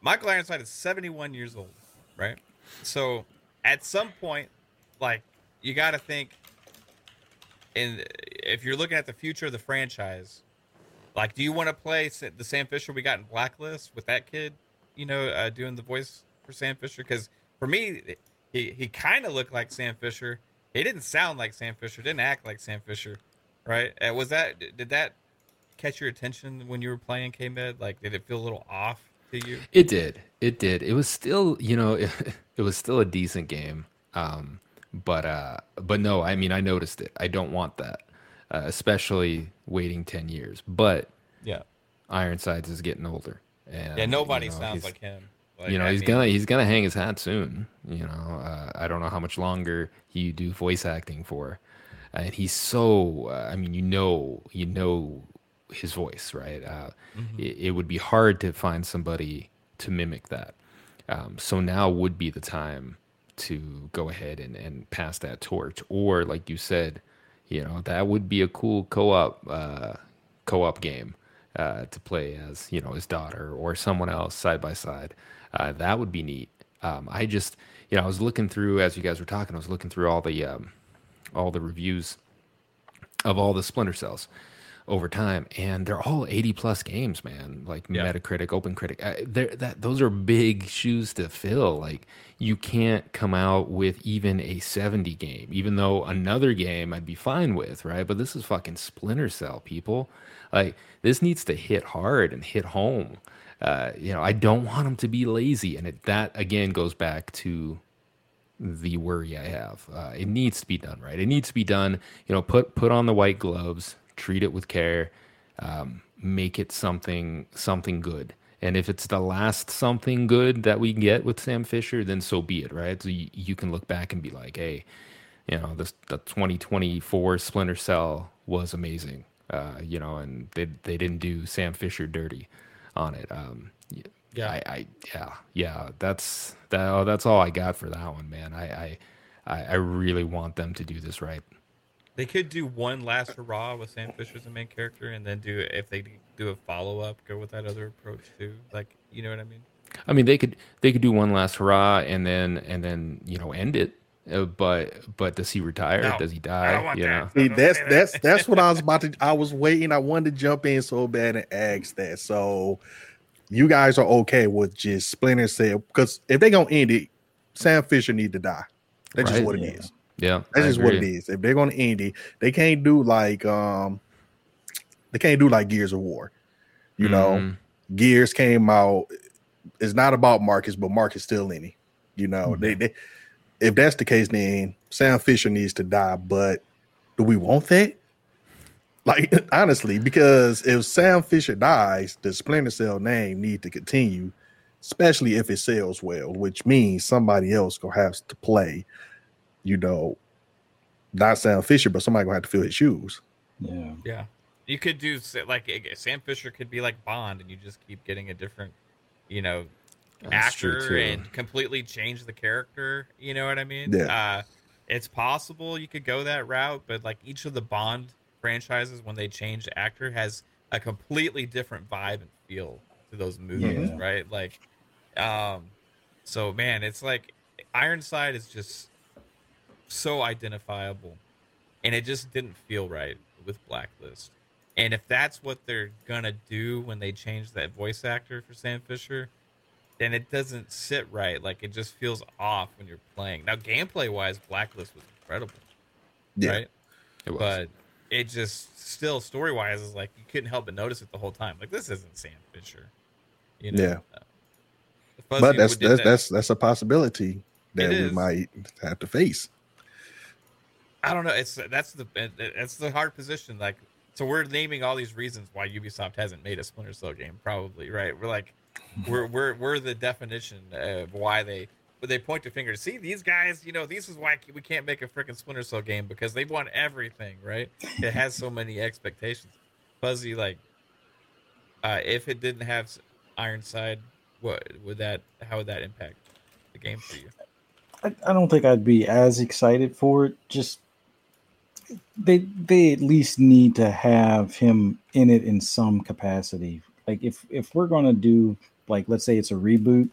A: Michael Ironside is 71 years old, right? So at some point, like, you got to think, and if you're looking at the future of the franchise, like, do you want to play the Sam Fisher we got in Blacklist with that kid? You know, uh, doing the voice for Sam Fisher because for me, he he kind of looked like Sam Fisher. He didn't sound like Sam Fisher. Didn't act like Sam Fisher, right? Uh, was that did that catch your attention when you were playing K Med? Like, did it feel a little off to you?
B: It did. It did. It was still, you know, it, it was still a decent game. Um, but uh, but no, I mean, I noticed it. I don't want that, uh, especially waiting ten years. But
A: yeah,
B: Ironsides is getting older, and
A: yeah, nobody you know, sounds like him.
B: Like, you know, I he's mean, gonna he's gonna hang his hat soon. You know, uh, I don't know how much longer you do voice acting for, and he's so. Uh, I mean, you know, you know his voice, right? Uh, mm-hmm. it, it, would be hard to find somebody to mimic that. Um, so now would be the time to go ahead and, and pass that torch. Or like you said, you know, that would be a cool co-op uh, co-op game uh, to play as, you know, his daughter or someone else side by side. Uh, that would be neat. Um, I just, you know, I was looking through as you guys were talking, I was looking through all the um, all the reviews of all the Splinter Cells over time, and they're all 80 plus games, man. Like yeah. Metacritic, Open Critic, uh, that those are big shoes to fill. Like you can't come out with even a 70 game, even though another game I'd be fine with, right? But this is fucking Splinter Cell, people. Like this needs to hit hard and hit home. Uh, you know, I don't want them to be lazy, and it, that again goes back to the worry I have. Uh, it needs to be done right. It needs to be done. You know, put put on the white gloves treat it with care, um, make it something something good. And if it's the last something good that we get with Sam Fisher, then so be it, right? So you, you can look back and be like, hey, you know, this the 2024 Splinter Cell was amazing, uh, you know, and they they didn't do Sam Fisher dirty on it. Um, yeah, I, I, yeah, yeah. That's that. Oh, that's all I got for that one, man. I, I, I really want them to do this right.
A: They could do one last hurrah with Sam Fisher as the main character, and then do if they do a follow up, go with that other approach too. Like, you know what I mean?
B: I mean, they could they could do one last hurrah and then and then you know end it. Uh, but but does he retire? No, does he die? You know,
C: See, that's that's that's what I was about to. I was waiting. I wanted to jump in so bad and ask that. So you guys are okay with just Splinter Cell because if they gonna end it, Sam Fisher need to die. That's right? just what it is.
B: Yeah,
C: that's just what it is. If they're going to indie, they can't do like um, they can't do like Gears of War. You know, mm-hmm. Gears came out. It's not about Marcus, but Marcus still in it. You know, mm-hmm. they, they if that's the case, then Sam Fisher needs to die. But do we want that? Like honestly, because if Sam Fisher dies, the Splinter Cell name need to continue, especially if it sells well, which means somebody else gonna have to play you know, not Sam Fisher, but somebody gonna have to fill his shoes.
D: Yeah,
A: yeah. You could do like Sam Fisher could be like Bond, and you just keep getting a different, you know, That's actor and completely change the character. You know what I mean?
C: Yeah.
A: Uh, it's possible you could go that route, but like each of the Bond franchises, when they change actor, has a completely different vibe and feel to those movies, yeah. right? Like, um, so man, it's like Ironside is just so identifiable, and it just didn't feel right with Blacklist. And if that's what they're gonna do when they change that voice actor for Sam Fisher, then it doesn't sit right. Like it just feels off when you're playing. Now, gameplay wise, Blacklist was incredible, yeah, right? It was. But it just still story wise is like you couldn't help but notice it the whole time. Like this isn't Sam Fisher,
C: you know? Yeah. Uh, but that's that's, that. that's that's a possibility that we might have to face.
A: I don't know. It's that's the that's the hard position. Like, so we're naming all these reasons why Ubisoft hasn't made a Splinter Cell game. Probably right. We're like, we're we're we're the definition of why they. But they point the finger. See these guys. You know, this is why we can't make a freaking Splinter Cell game because they want everything. Right? It has so many expectations. Fuzzy, like, uh, if it didn't have Ironside, what would that? How would that impact the game for you?
D: I, I don't think I'd be as excited for it. Just they they at least need to have him in it in some capacity. Like if if we're gonna do like let's say it's a reboot,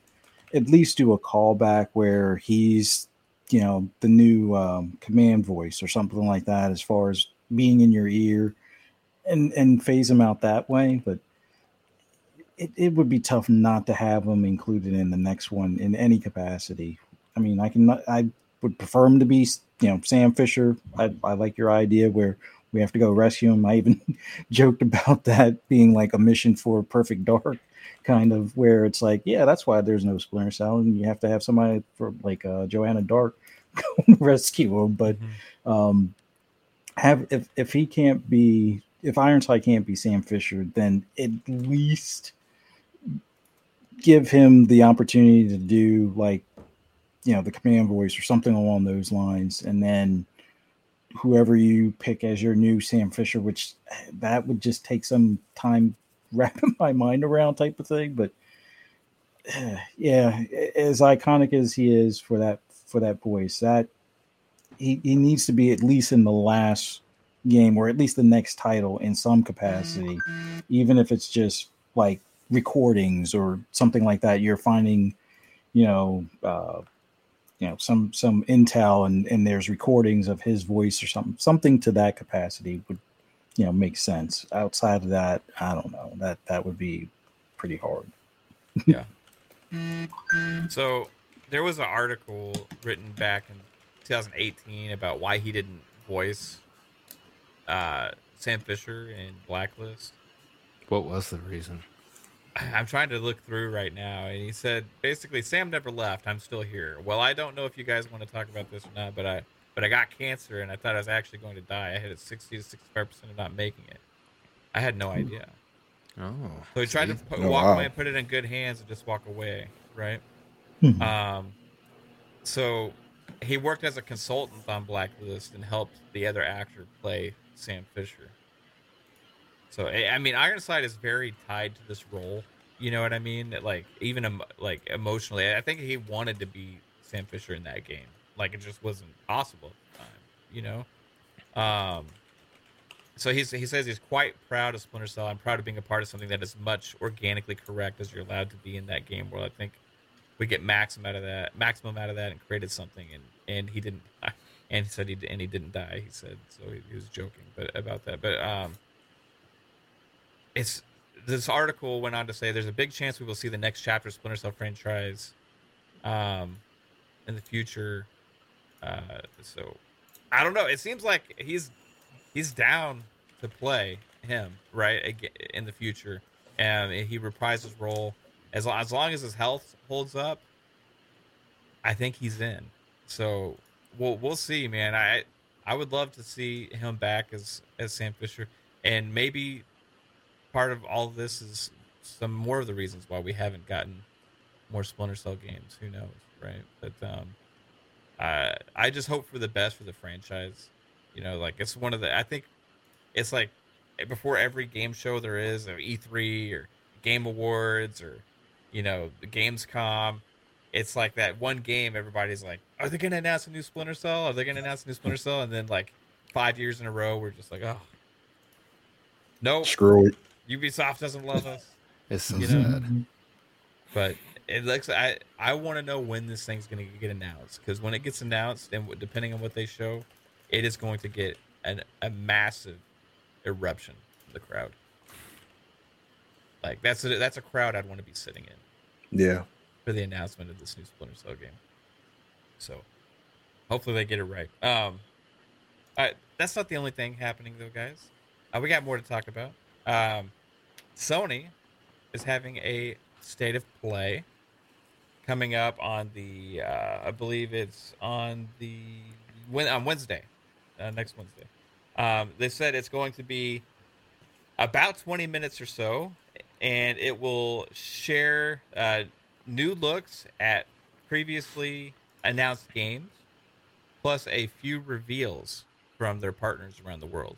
D: at least do a callback where he's you know the new um, command voice or something like that as far as being in your ear and and phase him out that way. But it, it would be tough not to have him included in the next one in any capacity. I mean, I can I would prefer him to be you know Sam Fisher. I, I like your idea where we have to go rescue him. I even joked about that being like a mission for Perfect Dark, kind of where it's like, yeah, that's why there's no Splinter Cell, and you have to have somebody for like uh, Joanna Dark rescue him. But
B: Mm-hmm.
D: um, have if if he can't be if Ironside can't be Sam Fisher, then at least give him the opportunity to do like you know the command voice or something along those lines, and then whoever you pick as your new Sam Fisher, which that would just take some time wrapping my mind around type of thing. But yeah, as iconic as he is for that for that voice, that he, he needs to be at least in the last game or at least the next title in some capacity, even if it's just like recordings or something like that. You're finding, you know, uh, you know, some some intel and and there's recordings of his voice or something something to that capacity would, you know, make sense. Outside of that, I don't know. That that would be pretty hard. Yeah.
A: So there was an article written back in 2018 about why he didn't voice uh, Sam Fisher in Blacklist.
B: What was the reason?
A: I'm trying to look through right now, and he said basically Sam never left. I'm still here. Well, I don't know if you guys want to talk about this or not, but I but I got cancer, and I thought I was actually going to die. I had a 60 to 65 percent of not making it. I had no idea.
B: Oh,
A: So he tried to put,
C: Oh,
A: walk
C: wow.
A: away and put it in good hands and just walk away, right?
D: Hmm.
A: Um, so he worked as a consultant on Blacklist and helped the other actor play Sam Fisher. So I mean, Ironside is very tied to this role. You know what I mean? Like even like emotionally, I think he wanted to be Sam Fisher in that game. Like it just wasn't possible at the time. You know. Um, so he's, he says he's quite proud of Splinter Cell. I'm proud of being a part of something that is much organically correct as you're allowed to be in that game world. I think we get maximum out of that, maximum out of that, and created something. And and he didn't, and he said he and he didn't die. He said so. He, he was joking, but about that. But um, it's this article went on to say there's a big chance we will see the next chapter of Splinter Cell franchise, um, in the future. Uh, so I don't know. It seems like he's he's down to play him right in the future, and he reprised his role as lo- as long as his health holds up. I think he's in. So we'll we'll see, man. I I would love to see him back as as Sam Fisher, and maybe part of all of this is some more of the reasons why we haven't gotten more Splinter Cell games. Who knows, right? But um, I I just hope for the best for the franchise. You know, like it's one of the I think it's like before every game show there is, or E3 or Game Awards or you know the Gamescom. It's like that one game. Everybody's like, "Are they going to announce a new Splinter Cell? Are they going to announce a new Splinter Cell?" And then like five years in a row, we're just like, "Oh, nope,
C: Screw it.
A: Ubisoft doesn't love us."
B: It's so
A: You know?
B: sad.
A: But it looks. I I want to know when this thing's going to get announced because when it gets announced, and depending on what they show, it is going to get an, a massive eruption from the crowd. Like that's a that's a crowd I'd want to be sitting in
C: Yeah.
A: for the announcement of this new Splinter Cell game. So hopefully they get it right. Um, uh, that's not the only thing happening though, guys. Uh, we got more to talk about. Um, Sony is having a state of play coming up on the uh, I believe it's on the on Wednesday, uh, next Wednesday. Um, they said it's going to be about 20 minutes or so, and it will share uh, new looks at previously announced games, plus a few reveals from their partners around the world.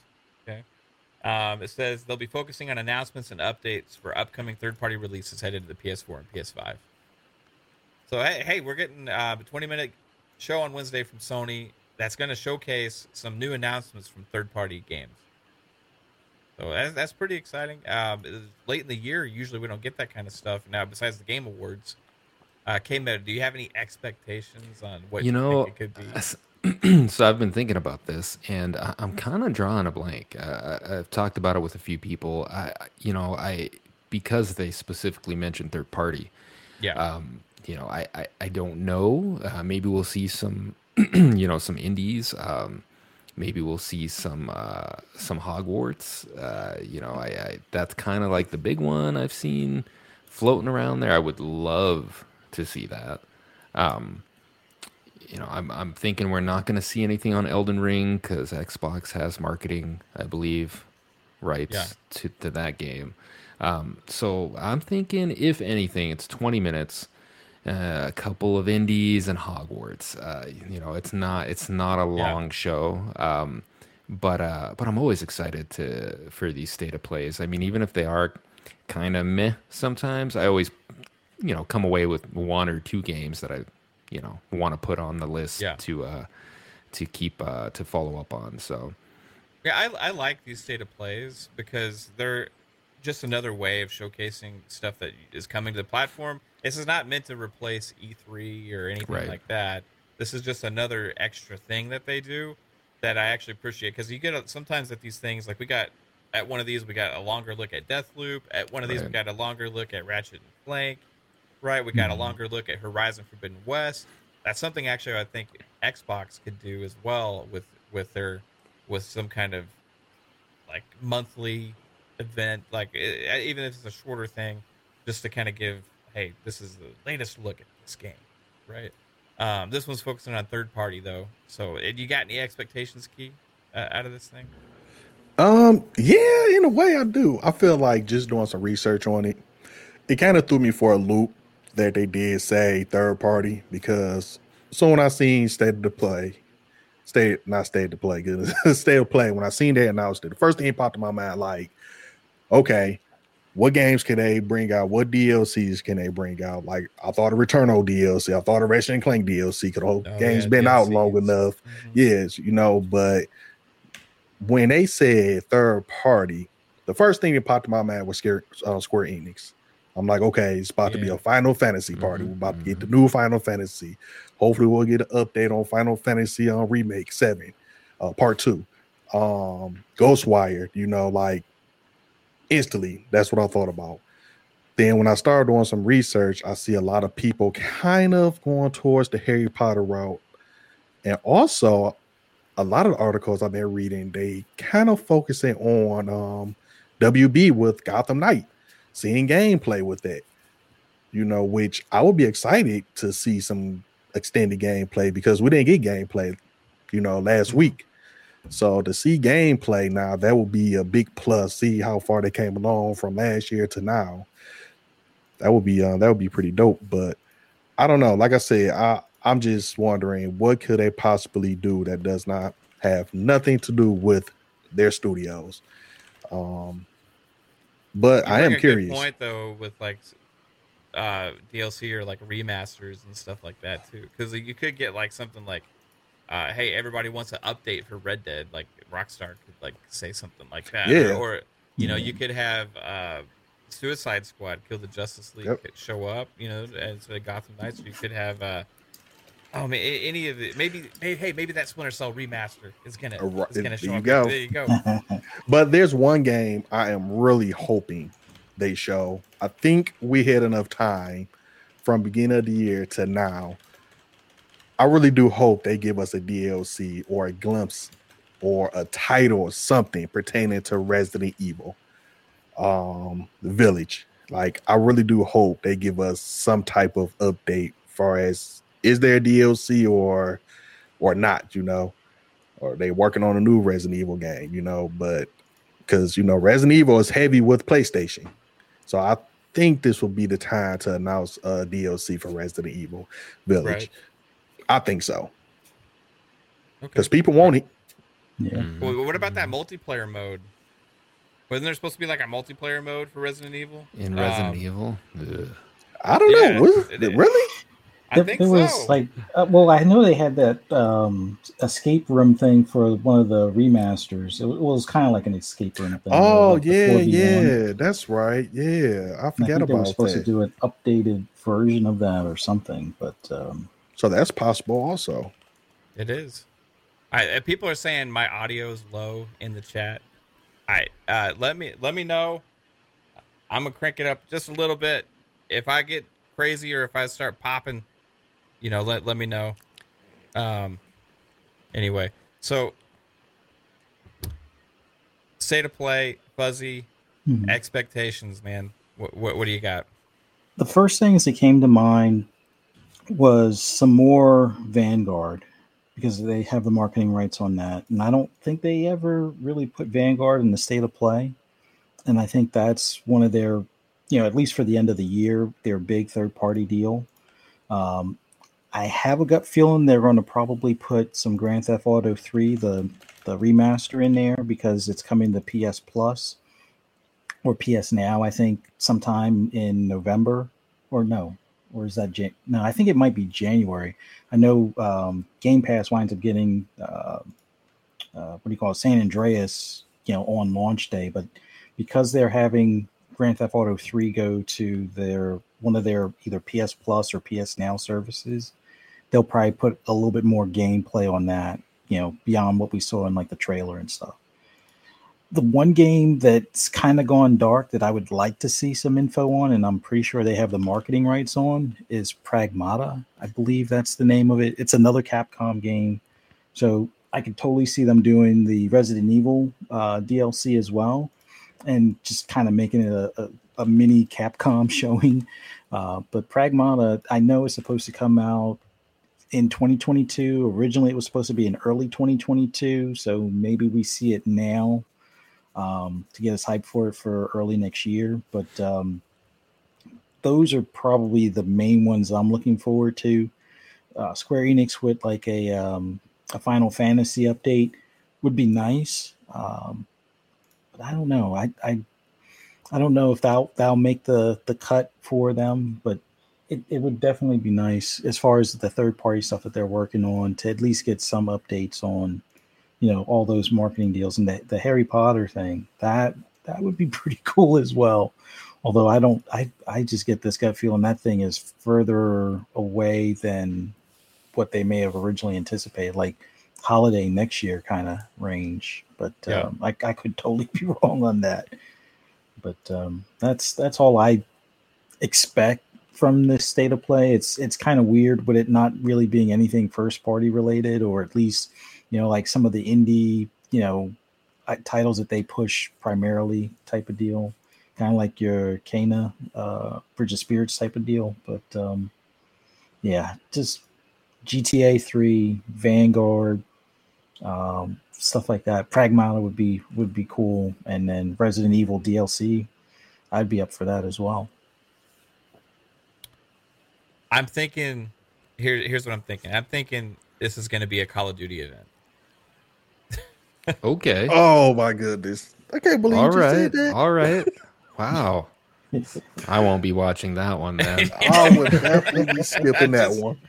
A: Um, it says they'll be focusing on announcements and updates for upcoming third-party releases headed to the PS4 and PS5. So hey, hey we're getting uh, a 20-minute show on Wednesday from Sony that's going to showcase some new announcements from third-party games. So that's, that's pretty exciting. Um, late in the year, usually we don't get that kind of stuff. Now, besides the Game Awards, uh, K-Med, do you have any expectations on what
B: You
A: you,
B: know,
A: think it could be?
B: So I've been thinking about this, and I, I'm kind of drawing a blank. Uh, I- I've talked about it with a few people. I, I- you know, I because they specifically mentioned third party.
A: Yeah.
B: Um, you know, I, I, I don't know. Uh, maybe we'll see some, you know, some indies. Um, maybe we'll see some uh, some Hogwarts. Uh, you know, I, I that's kind of like the big one I've seen floating around there. I would love to see that. Um, you know, I'm I'm thinking we're not going to see anything on Elden Ring because Xbox has marketing, I believe, rights
A: Yeah.
B: to to that game. Um, so I'm thinking, if anything, it's 20 minutes, uh, a couple of indies and Hogwarts. Uh, you know, it's not it's not a
A: Yeah.
B: long show. Um, but uh, but I'm always excited to for these state of plays. I mean, even if they are kind of meh sometimes, I always you know come away with one or two games that I you know want to put on the list
A: Yeah.
B: to uh to keep uh to follow up on. So
A: Yeah, I, I like these state of plays because they're just another way of showcasing stuff that is coming to the platform. This is not meant to replace E3 or anything
B: Right.
A: like that. This is just another extra thing that they do that I actually appreciate because you get a, sometimes at these things like we got at one of these we got a longer look at Deathloop. At one of these we got a longer look at Ratchet and Clank. Right, we got a
D: Mhm.
A: longer look at Horizon Forbidden West. That's something actually I think Xbox could do as well with with their with some kind of like monthly event, like eh, even if it's a shorter thing, just to kind of give, hey, this is the latest look at this game, right? Um, this one's focusing on third party though. So, eh, you got any expectations, Key, uh, out of this thing?
C: Um, yeah, in a way I do. I feel like just doing some research on it, it kind of threw me for a loop that they did say third party because so when I seen state of the play, state not state to play, good state of play. When I seen that announced it, the first thing that popped in my mind, like, okay, what games can they bring out? What DLCs can they bring out? Like, I thought of Returnal DLC, I thought of Ratchet and Clank DLC, because the whole
A: Oh,
C: game's
A: yeah,
C: been out long
A: DLCs.
C: enough.
A: Mhm.
C: Yes, you know, but when they said third party, the first thing that popped in my mind was Square, uh, Square Enix. I'm like, okay, it's about to be a Final Fantasy party.
B: Mhm,
C: We're about to get the new Final Fantasy. Hopefully, we'll get an update on Final Fantasy on Remake Seven, uh, Part Two, um, Ghostwire. You know, like instantly, that's what I thought about. Then when I started doing some research, I see a lot of people kind of going towards the Harry Potter route, and also a lot of the articles I've been reading, they kind of focusing on um, WB with Gotham Knight, seeing gameplay with that. You know, which I would be excited to see some extended gameplay because we didn't get gameplay, you know, last week. So to see gameplay now, that would be a big plus. See how far they came along from last year to now. That would be uh, that would be pretty dope. But I don't know. Like I said, I I'm just wondering what could they possibly do that does not have nothing to do with their studios. Um, but
A: You
C: I am
A: a good
C: curious.
A: point though with like uh DLC or like remasters and stuff like that too, because you could get like something like, uh, "Hey, everybody wants an update for Red Dead." Like Rockstar could like say something like that, or-
C: Yeah.
A: or, you know,
D: Yeah.
A: you could have uh, Suicide Squad kill the Justice League
C: Yep.
A: show up, you know, as a Gotham Knights. You could have. Oh man, any of it? Maybe, hey, hey, maybe that Splinter Cell remaster is gonna is gonna
C: there
A: show
C: you
A: up.
C: go.
A: There you go.
C: But there's one game I am really hoping they show. I think we had enough time from beginning of the year to now. I really do hope they give us a DLC or a glimpse or a title or something pertaining to Resident Evil um the village. Like I really do hope they give us some type of update far as is there a DLC or or not, you know or they working on a new Resident Evil game, you know, but because you know Resident Evil is heavy with PlayStation, so I think this will be the time to announce a DLC for Resident Evil Village.
A: Right.
C: I think so
A: Okay.
C: because people want it.
D: yeah.
A: Well, what about that multiplayer mode? Wasn't there supposed to be like a multiplayer mode for Resident Evil?
B: in Resident
A: Um,
B: Evil? Ugh.
C: I don't
A: Yeah,
C: know. Was
A: it
C: it,
A: is.
C: really?
A: I
D: There,
A: think
D: there
A: so.
D: was like, uh, well, I know they had that um, escape room thing for one of the remasters. It, was kind of like an escape room thing.
C: Oh
D: like
C: yeah, yeah, that's right. Yeah, I
D: And I
C: forgot
D: think they were
C: about
D: supposed to do an updated version of that or something, but um,
C: So that's possible also.
A: it is. I, people are saying my audio is low in the chat. All right, uh, let me let me know. I'm gonna crank it up just a little bit. If I get crazy or if I start popping, you know, let let me know. Um. Anyway, so state of play, fuzzy mm-hmm. expectations, man. What, what what do you got?
D: The first things that came to mind was some more Vanguard because they have the marketing rights on that. And I don't think they ever really put Vanguard in the state of play. And I think that's one of their, you know, at least for the end of the year, their big third party deal. Um, I have a gut feeling they're going to probably put some Grand Theft Auto 3, the the remaster in there because it's coming to PS Plus or PS Now, I think sometime in November or no, or is that Jan- no? I think it might be January. I know um, Game Pass winds up getting uh, uh, what do you call it, San Andreas, you know, on launch day, but because they're having Grand Theft Auto 3 go to their one of their either PS Plus or PS Now services, they'll probably put a little bit more gameplay on that, you know, beyond what we saw in like the trailer and stuff the one game that's kind of gone dark that I would like to see some info on, and I'm pretty sure they have the marketing rights on, is Pragmata. I believe that's the name of it. It's another Capcom game. So I could totally see them doing the Resident Evil uh, DLC as well, and just kind of making it a, a, a mini Capcom showing. Uh, but Pragmata, I know is supposed to come out in 2022. Originally, it was supposed to be in early 2022, so maybe we see it now um, to get us hyped for it for early next year. But um, those are probably the main ones I'm looking forward to. Uh, Square Enix with like a um, a Final Fantasy update would be nice, um, but I don't know. I, I I don't know if that that'll make the the cut for them, but it, it would definitely be nice as far as the third party stuff that they're working on to at least get some updates on you know all those marketing deals and the, the harry potter thing. That that would be pretty cool as well. Although i don't i i just get this gut feeling that thing is further away than what they may have originally anticipated like holiday next year kind of range. But yeah. um, I, I could totally be wrong on that. But um, that's that's all i expect from this state of play it's it's kind of weird with it not really being anything first party related or at least you know, like some of the indie, you know, titles that they push primarily type of deal, kind of like your Kena, uh, Bridge of Spirits type of deal. But um, yeah, just GTA 3, Vanguard, um, stuff like that. Pragmata would be would be cool, and then Resident Evil DLC, I'd be up for that as well.
A: I'm thinking. Here, here's what I'm thinking. I'm thinking this is going to be a Call of Duty event
B: okay.
C: Oh my goodness. I can't believe
B: All right. All right. Wow. I won't be watching that one then.
C: I would definitely be skipping that one.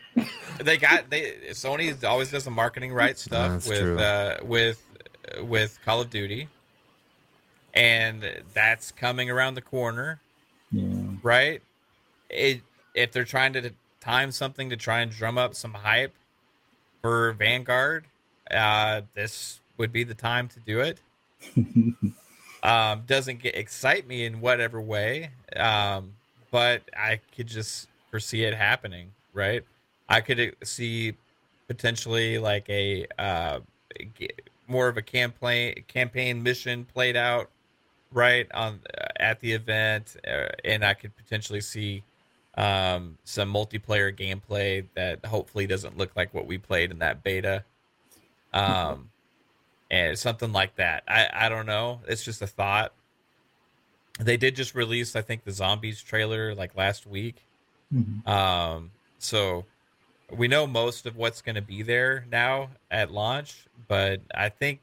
A: They got they Sony always does the marketing right stuff with uh, with with Call of Duty, and that's coming around the corner.
D: Yeah.
A: Right. It if they're trying to time something to try and drum up some hype for Vanguard, uh, this would be the time to do it. um, doesn't get excite me in whatever way, um, but I could just foresee it happening. Right, I could see potentially like a uh, more of a campaign campaign mission played out right on uh, at the event, uh, and I could potentially see um, some multiplayer gameplay that hopefully doesn't look like what we played in that beta. Um, and something like that. I I don't know. It's just a thought. They did just release, I think, the zombies trailer like last week. Mm-hmm. Um, so we know most of what's going to be there now at launch, but I think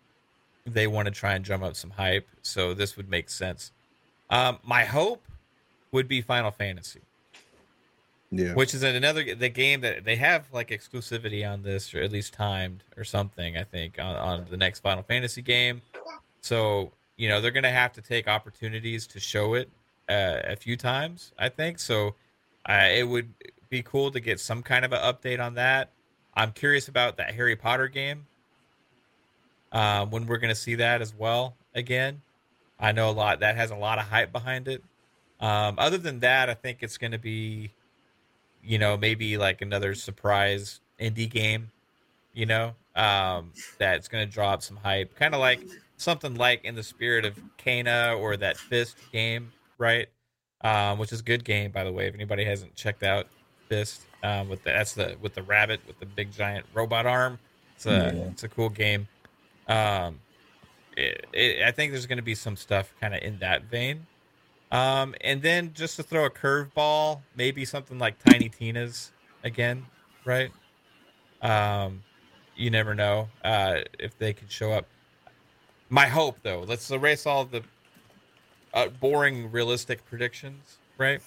A: they want to try and drum up some hype. So this would make sense. Um, my hope would be Final Fantasy.
C: Yeah.
A: Which is another the game that they have like exclusivity on this, or at least timed or something. I think on, on the next Final Fantasy game. So you know they're gonna have to take opportunities to show it uh, a few times. I think so. Uh, it would be cool to get some kind of an update on that. I'm curious about that Harry Potter game. um, when we're going to see that as well again. I know a lot that has a lot of hype behind it. Um, other than that, I think it's going to be, you know, maybe like another surprise indie game, you know, um, that's going to drop some hype, kind of like something like in the spirit of Kena or that Fist game, right? Um, which is a good game, by the way. If anybody hasn't checked out Fist, um, with the, that's the with the rabbit with the big giant robot arm, it's a
D: Yeah.
A: it's a cool game. Um, it, it, I think there's going to be some stuff kind of in that vein. Um, and then just to throw a curveball, maybe something like Tiny Tina's again, right? Um, you never know uh, if they could show up. My hope, though, let's erase all the uh, boring, realistic predictions, right?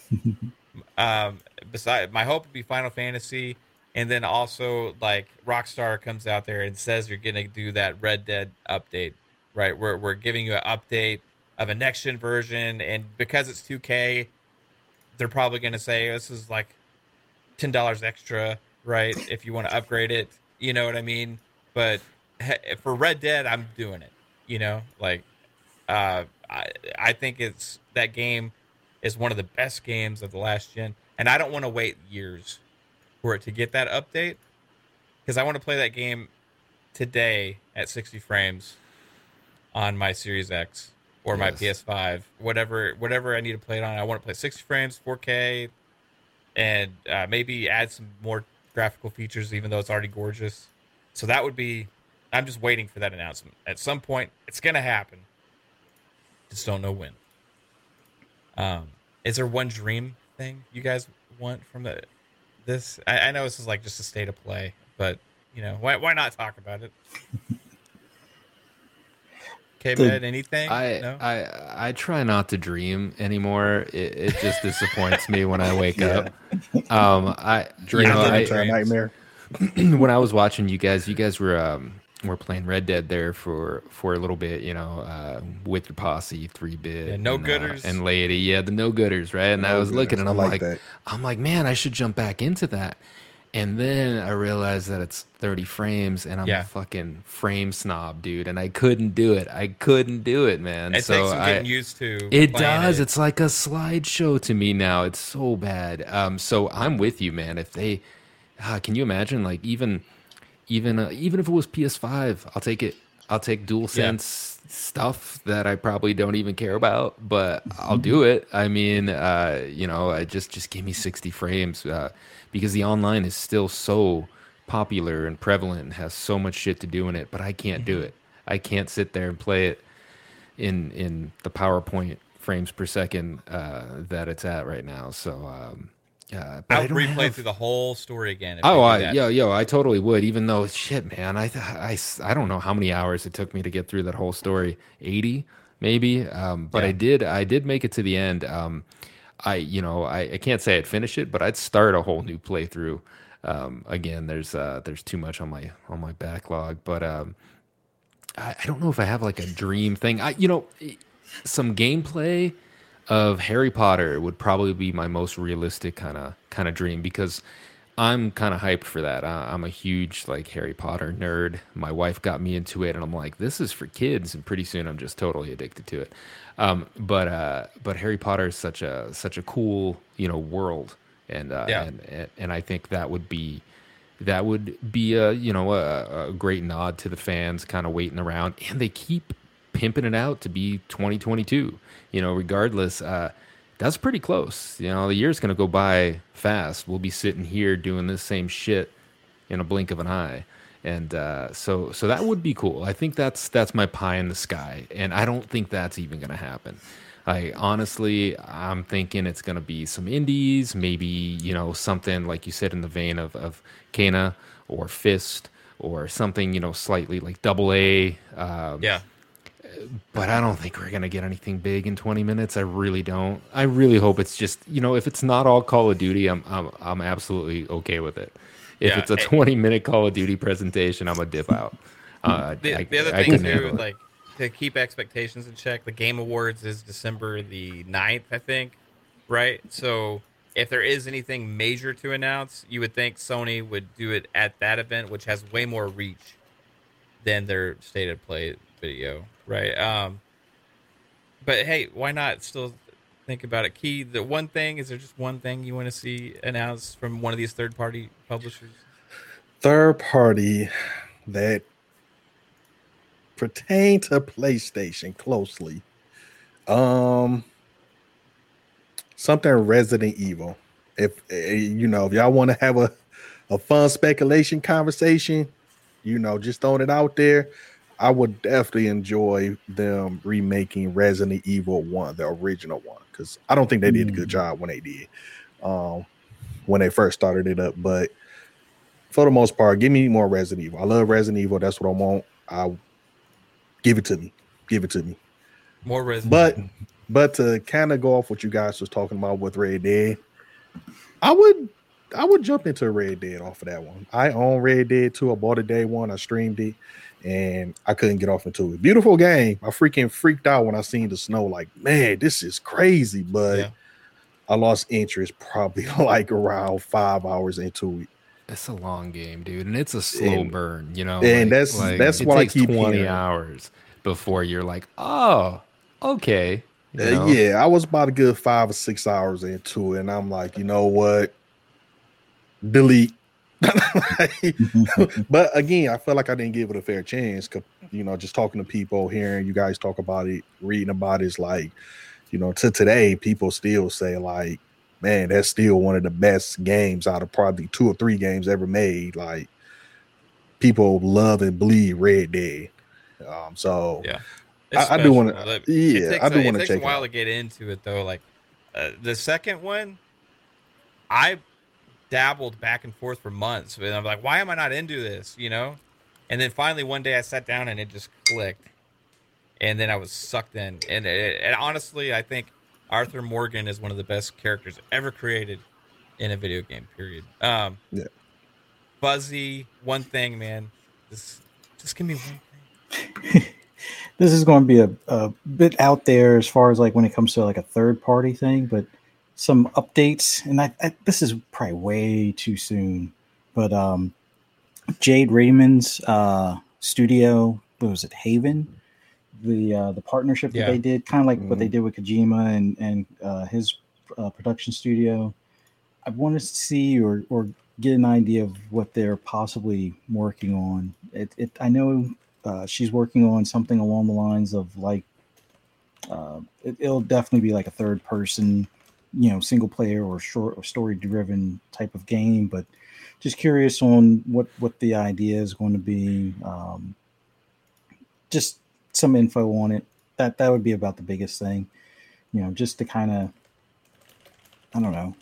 A: um, beside, my hope would be Final Fantasy, and then also like Rockstar comes out there and says you're gonna do that Red Dead update, right? We're we're giving you an update of a next gen version, and because it's 2K, they're probably gonna say this is like ten dollars extra, right? If you want to upgrade it, you know what I mean. But for Red Dead, I'm doing it. You know, like uh, I I think it's that game is one of the best games of the last gen, and I don't want to wait years for it to get that update because I want to play that game today at 60 frames on my Series X or my
B: Yes.
A: PS5, whatever whatever I need to play it on. I want to play 60 frames, 4K, and uh, maybe add some more graphical features, even though it's already gorgeous. So that would be. I'm just waiting for that announcement. At some point, it's gonna happen. Just don't know when. Um, is there one dream thing you guys want from the this? I, I know this is like just a state of play, but you know why why not talk about it? Okay,
D: The-
A: Med, anything?
B: I,
A: no?
B: I I try not to dream anymore. It, it just disappoints me when I wake
C: Yeah.
B: up. Um, I you
C: Dream
B: know, I,
C: a nightmare.
B: when I was watching you guys, you guys were um were playing Red Dead there for for a little bit, you know, uh, with your posse, three bit,
A: Yeah, no
B: and, uh,
A: gooders.
B: and lady, yeah, the no gooders, right? And I
C: No
B: was looking, and
C: I
B: I'm
C: like
B: like. I'm like, man, I should jump back into that. And then I realized that it's 30 frames, and I'm
A: Yeah.
B: a fucking frame snob, dude. And I couldn't do it. I couldn't do it, man.
A: it
B: so
A: takes
B: I,
A: getting used to.
B: it does.
A: it.
B: It's like a slideshow to me now. It's so bad. Um, so I'm with you, man. If they, ah, can you imagine? Like even, even, uh, even if it was PS5, I'll take it. I'll take DualSense stuff that I probably don't even care about, but I'll do it. I mean, uh, you know, I just just give me 60 frames uh, because the online is still so popular and prevalent and has so much shit to do in it. But I can't do
A: Mm-hmm.
B: it. I can't sit there and play it in in the PowerPoint frames per second uh, that it's at right now. So um, yeah, but I
A: I'll replay
B: have-
A: through the whole story again. if
B: Oh, I, yo, yo, I totally would. Even though, shit, man, I, I, I don't know how many hours it took me to get through that whole story. Eighty, maybe. Um, but I did, I did make it to the end. Um, I, you know, I, I can't say I'd finish it, but I'd start a whole new playthrough. Um, again, there's, uh, there's too much on my, on my backlog, but um, I, I don't know if I have like a dream thing. I, you know, some gameplay of Harry Potter would probably be my most realistic kind of kind of dream because I'm kind of hyped for that. I, I'm a huge like Harry Potter nerd. My wife got me into it, and I'm like, this is for kids, and pretty soon I'm just totally addicted to it. Um, but uh, but Harry Potter is such a such a cool you know world, and uh,
A: Yeah.
B: and, and I think that would be that would be a you know a, a great nod to the fans kind of waiting around. And they keep pimping it out to be 2022 you know regardless uh that's pretty close. You know the year's gonna go by fast. We'll be sitting here doing this same shit in a blink of an eye and uh so so that would be cool i think that's that's my pie in the sky and i don't think that's even gonna happen I honestly, I'm thinking it's gonna be some indies, maybe you know something like you said in the vein of of Kena or Fist or something you know slightly like Double A. Um,
A: Yeah.
B: but I don't think we're gonna get anything big in 20 minutes. I really don't. I really hope it's just you know if it's not all Call of Duty, I'm I'm I'm absolutely okay with it. If
A: Yeah,
B: it's a 20 minute Call of Duty presentation, I'm a dip out. Uh,
A: The,
B: I-
A: the other
B: I
A: thing
B: couldn't
A: too, like to keep expectations in check, the Game Awards is December the 9th, I think, right? So if there is anything major to announce, you would think Sony would do it at that event, which has way more reach than their state of play video, right? Um, but hey, why not still think about it? Key, the one thing is there just one thing you want to see announced from one of these third party publishers?
C: Third party that pertain to PlayStation closely. Um, something Resident Evil. If eh, you know, if y'all want to have a a fun speculation conversation, you know, just throwing it out there. I would definitely enjoy them remaking Resident Evil One, the original one, because I don't think they did a good
D: Mm.
C: job when they did, um, when they first started it up. But for the most part, give me more Resident Evil. I love Resident Evil. That's what I want. I give it to me. Give it to me.
A: More Resident
C: But
A: Evil.
C: but to kind of go off what you guys was talking about with Red Dead, I would I would jump into Red Dead off of that one. I own Red Dead 2. I bought it day one. I streamed it and I couldn't get off into it. Beautiful game. I freaking freaked out when I seen the snow. Like, man, this is crazy. But
A: Yeah.
C: I lost interest probably like around five hours into it.
B: It's a long game, dude, and it's a slow
C: And-
B: burn. You know,
C: and that's- that's why I keep
B: twenty hours before you're like, oh, okay. you
C: Uh, yeah, I was about a good five or six hours into it, and I'm like, you know what? Delete. but again, I felt like I didn't give it a fair chance. you know, just talking to people, hearing you guys talk about it, reading about it, it's like, you know, to today, people still say like, man, that's still one of the best games out of probably two or three games ever made. Like, people love and bleed Red Dead. Um, so
A: Yeah.
C: I- I do wanna- yeah,
A: takes
C: I do
A: It takes
C: check
A: a
C: it
A: while
C: out.
A: to get into it though. Like uh, the second one, I dabbled back and forth for months, and I'm like, why am I not into this? You know. And then finally one day I sat down and it just clicked, and then I was sucked in. And, it, and honestly, I think Arthur Morgan is one of the best characters ever created in a video game. Period. Um,
C: Yeah.
A: Fuzzy, one thing, man. Just, just give me one thing.
D: this is going to be a, a bit out there as far as like when it comes to like a third party thing, but some updates, and I, I this is probably way too soon, but um, Jade Raymond's uh, studio, what was it, Haven, the uh, the partnership that
A: Yeah.
D: they did, kind of like what they
C: Mhm.
D: did with Kojima and and uh, his uh, production studio. I wanted to see or or get an idea of what they're possibly working on. It, it I know uh, she's working on something along the lines of like uh, it, it'll definitely be like a third person, you know, single player or short or story driven type of game. But just curious on what what the idea is going to be. Um, just some info on it. That that would be about the biggest thing, you know, just to kind of I don't know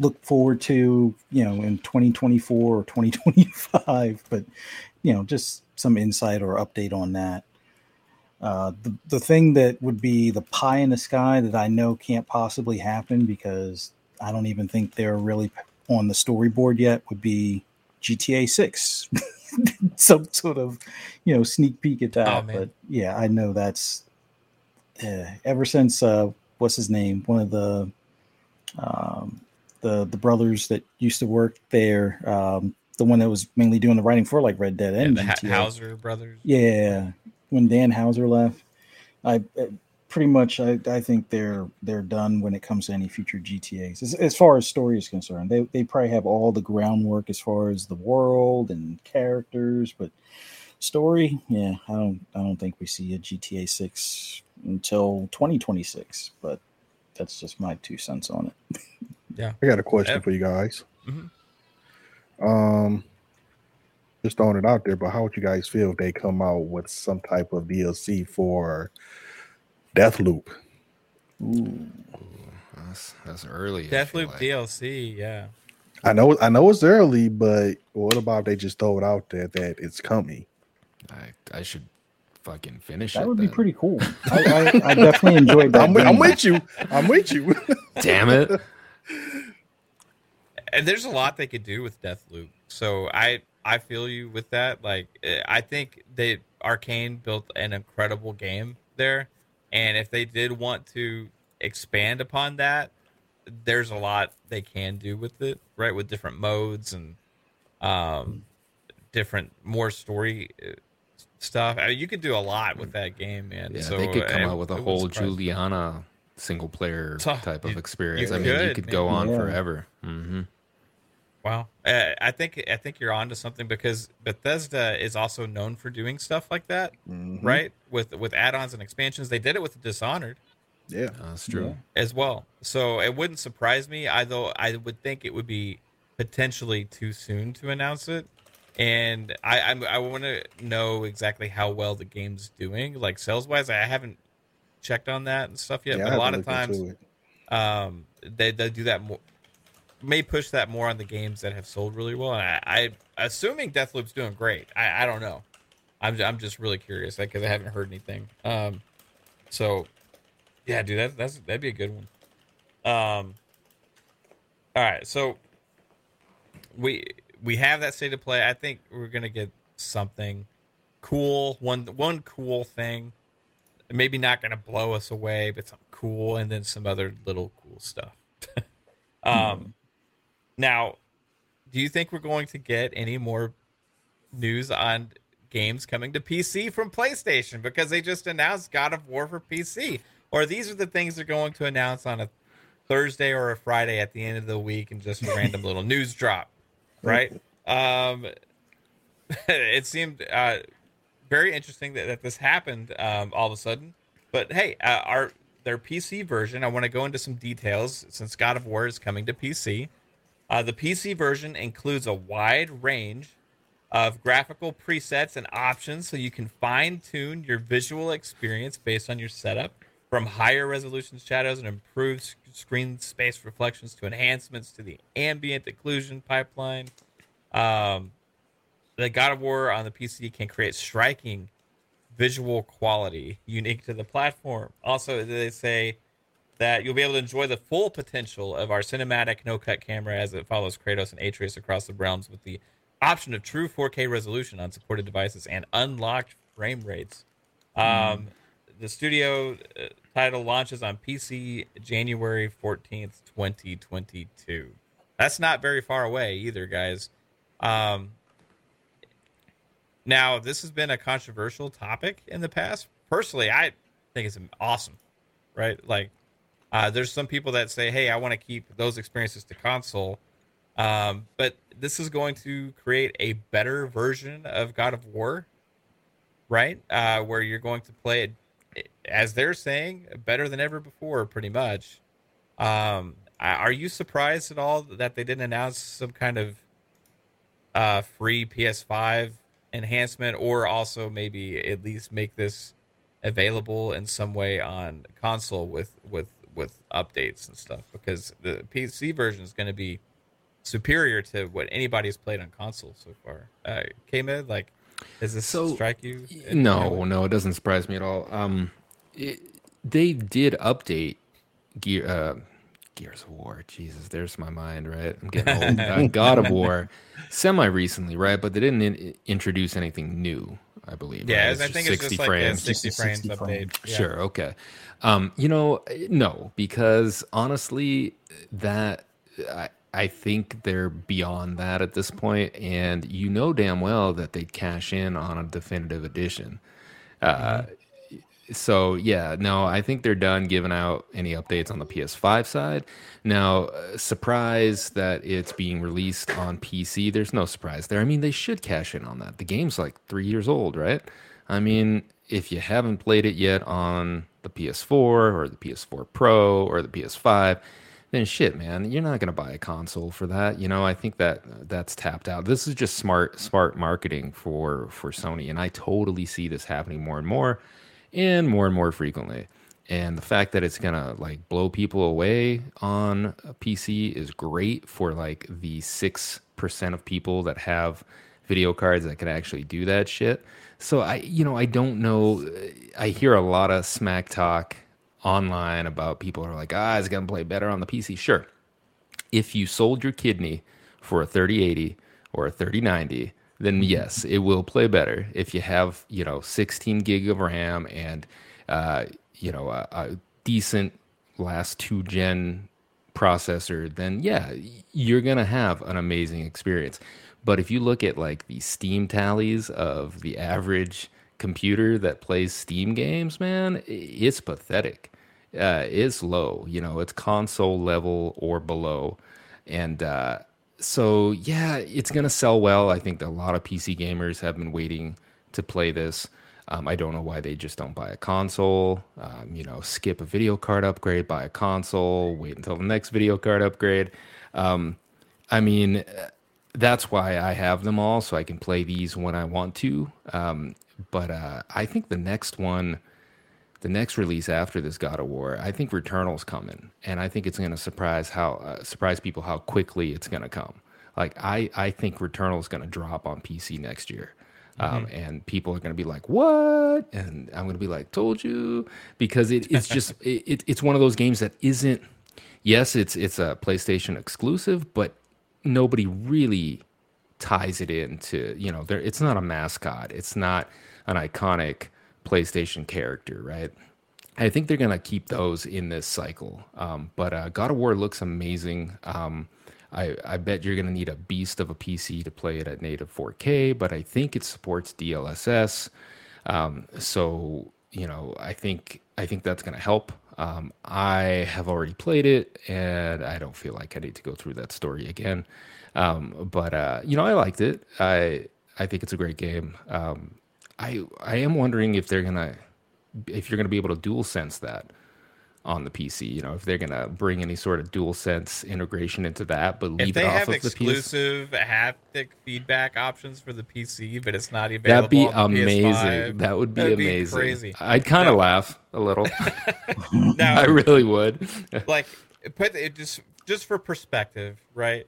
D: look forward to you know in 2024 or 2025 but you know just some insight or update on that uh, the, the thing that would be the pie in the sky that i know can't possibly happen because i don't even think they're really on the storyboard yet would be gta 6 some sort of you know sneak peek at that
A: Oh,
D: but yeah i know that's uh, ever since uh, what's his name one of the um, the the brothers that used to work there, um, the one that was mainly doing the writing for like Red Dead and
A: And the
D: GTA.
A: Houser brothers.
D: Yeah, when Dan Houser left, I uh, pretty much I, I think they're they're done when it comes to any future GTA's. As, as far as story is concerned, they they probably have all the groundwork as far as the world and characters, but story, yeah, I don't I don't think we see a GTA six until 2026. But that's just my two cents on it.
C: Yeah, I got a question
A: Yeah.
C: for you guys.
A: Mhm.
C: Um, just throwing it out there, but how would you guys feel if they come out with some type of DLC for Deathloop?
D: Ooh.
B: That's, that's early. I feel
A: Deathloop
B: like.
A: DLC, yeah.
C: I know, I know it's early, but what about if they just throw it out there that it's coming?
B: I, I should fucking finish
D: That
B: it.
D: would be pretty cool. I, I, I definitely enjoyed that.
C: I'm, with- I'm with you. I'm with you.
B: Damn it.
A: And there's a lot they could do with Deathloop. So I I feel you with that. Like eh, I think they Arkane built an incredible game there, and if they did want to expand upon that, there's a lot they can do with it, right? With different modes and um different more story uh, stuff. I mean, you could do a lot with that game, man.
B: Yeah,
A: so
B: they could come out with a whole. Julianna single player
A: So,
B: type of experience.
A: you
B: I mean, you
A: could,
B: could
A: man.
B: go on
D: Yeah.
B: forever. hmm
A: Wow, uh, I think I think you're onto something because Bethesda is also known for doing stuff like that,
C: Mhm.
A: right? With with add-ons and expansions, they did it with Dishonored
C: Yeah.
B: That's true.
A: as well. So it wouldn't surprise me. I though I would think it would be potentially too soon to announce it. And I I'm, I want to know exactly how well the game's doing, like sales wise. I haven't checked on that and stuff yet.
C: Yeah,
A: but
C: I
A: a
C: have
A: lot of times, um, they they do that more. May push that more on the games that have sold really well. And I, I assuming Deathloop's doing great. I, I don't know. I'm I'm just really curious because I haven't heard anything. Um, so yeah, dude, that, that's that'd be a good one. Um, all right, so we we have that state of play. I think we're gonna get something cool. One one cool thing. Maybe not gonna blow us away, but something cool, and then some other little cool stuff. um, now, do you think we're going to get any more news on games coming to PC from PlayStation because they just announced God of War for PC? Or these are the things they're going to announce on a Thursday or a Friday at the end of the week and just a random little news drop, right? Um, it seemed uh, very interesting that, that this happened um, all of a sudden. But hey, uh, our their PC version, I want to go into some details since God of War is coming to PC. Uh, the PC version includes a wide range of graphical presets and options so you can fine tune your visual experience based on your setup from higher resolution shadows and improved screen space reflections to enhancements to the ambient occlusion pipeline. Um, the God of War on the PC can create striking visual quality unique to the platform. Also, they say that you'll be able to enjoy the full potential of our cinematic no-cut camera as it follows Kratos and Atreus across the realms with the option of true 4K resolution on supported devices and unlocked frame rates. Um, the studio uh, title launches on PC January 14th, 2022. That's not very far away either, guys. Um, now, this has been a controversial topic in the past. Personally, I think it's awesome, right? Like, uh, there's some people that say, "Hey, I want to keep those experiences to console," um, but this is going to create a better version of God of War, right? Uh, where you're going to play it, as they're saying, better than ever before, pretty much. Um, are you surprised at all that they didn't announce some kind of uh, free PS5 enhancement, or also maybe at least make this available in some way on console with with with updates and stuff? Because the PC version is going to be superior to what anybody's played on console so far. Uh, K-Med, like, does this
B: So,
A: strike you?
B: No, no, it doesn't surprise me at all. Um, it, they did update Gear uh, Gears of War. Jesus, there's my mind. Right, I'm getting old. uh, God of War, semi recently, right? But they didn't in- introduce anything new. I believe.
A: Yeah,
B: right?
A: I think it's just like a 60
D: Just a
A: frames
D: 60
A: update.
D: frame.
A: Yeah.
B: Sure. Okay. Um, you know, no, because honestly, that I I think they're beyond that at this point, and you know damn well that they'd cash in on a definitive edition. Uh, so yeah, no, I think they're done giving out any updates on the PS5 side. Now, uh, surprise that it's being released on PC. There's no surprise there. I mean, they should cash in on that. The game's like three years old, right? I mean, if you haven't played it yet on the PS4 or the PS4 Pro or the PS5, then shit, man, you're not gonna buy a console for that. You know, I think that that's tapped out. This is just smart, smart marketing for for Sony, and I totally see this happening more and more, and more and more frequently. And the fact that it's gonna like blow people away on a PC is great for like the six percent of people that have video cards that can actually do that shit. So I, you know, I don't know. I hear a lot of smack talk online about people are like, ah, it's gonna play better on the PC. Sure, if you sold your kidney for a 3080 or a 3090, then yes, it will play better. If you have, you know, 16 gig of RAM and, uh, you know, a, a decent last two gen processor, then yeah, you're gonna have an amazing experience. But if you look at like the Steam tallies of the average computer that plays Steam games, man, it's pathetic. Uh, it's low. You know, it's console level or below, and uh, so yeah, it's gonna sell well. I think a lot of PC gamers have been waiting to play this. Um, I don't know why they just don't buy a console. Um, you know, skip a video card upgrade, buy a console, wait until the next video card upgrade. Um, I mean, that's why I have them all, so I can play these when I want to. Um, but uh, I think the next one, the next release after this God of War, I think Returnal's coming, and I think it's going to surprise how uh, surprise people how quickly it's going to come. Like I, I think Returnal is going to drop on PC next year. Um, mm-hmm. and people are going to be like, "What?" And I'm going to be like, "Told you," because it, it's just it, it's one of those games that isn't. Yes, it's it's a PlayStation exclusive, but nobody really ties it into you know. There, it's not a mascot. It's not an iconic PlayStation character, right? I think they're to keep those in this cycle. Um, but uh, God of War looks amazing. Um, I, I bet you're to need a beast of a PC to play it at native 4K, but I think it supports DLSS. Um, so you know, I think I think that's to help. Um, I have already played it, and I don't feel like I need to go through that story again. Um, but uh, you know, I liked it. I I think it's a great game. Um, I I am wondering if they're gonna if you're gonna be able to dual sense that on the PC. You know, if they're gonna bring any sort of dual sense integration into that, but leave
A: if they
B: it off
A: have
B: of
A: exclusive
B: the PS.
A: haptic feedback options for the PC, but it's not available.
B: That'd be amazing.
A: PS5,
B: that would be amazing.
A: Be crazy.
B: I'd kind of laugh a little.
A: now,
B: I really would.
A: like, put it just just for perspective, right?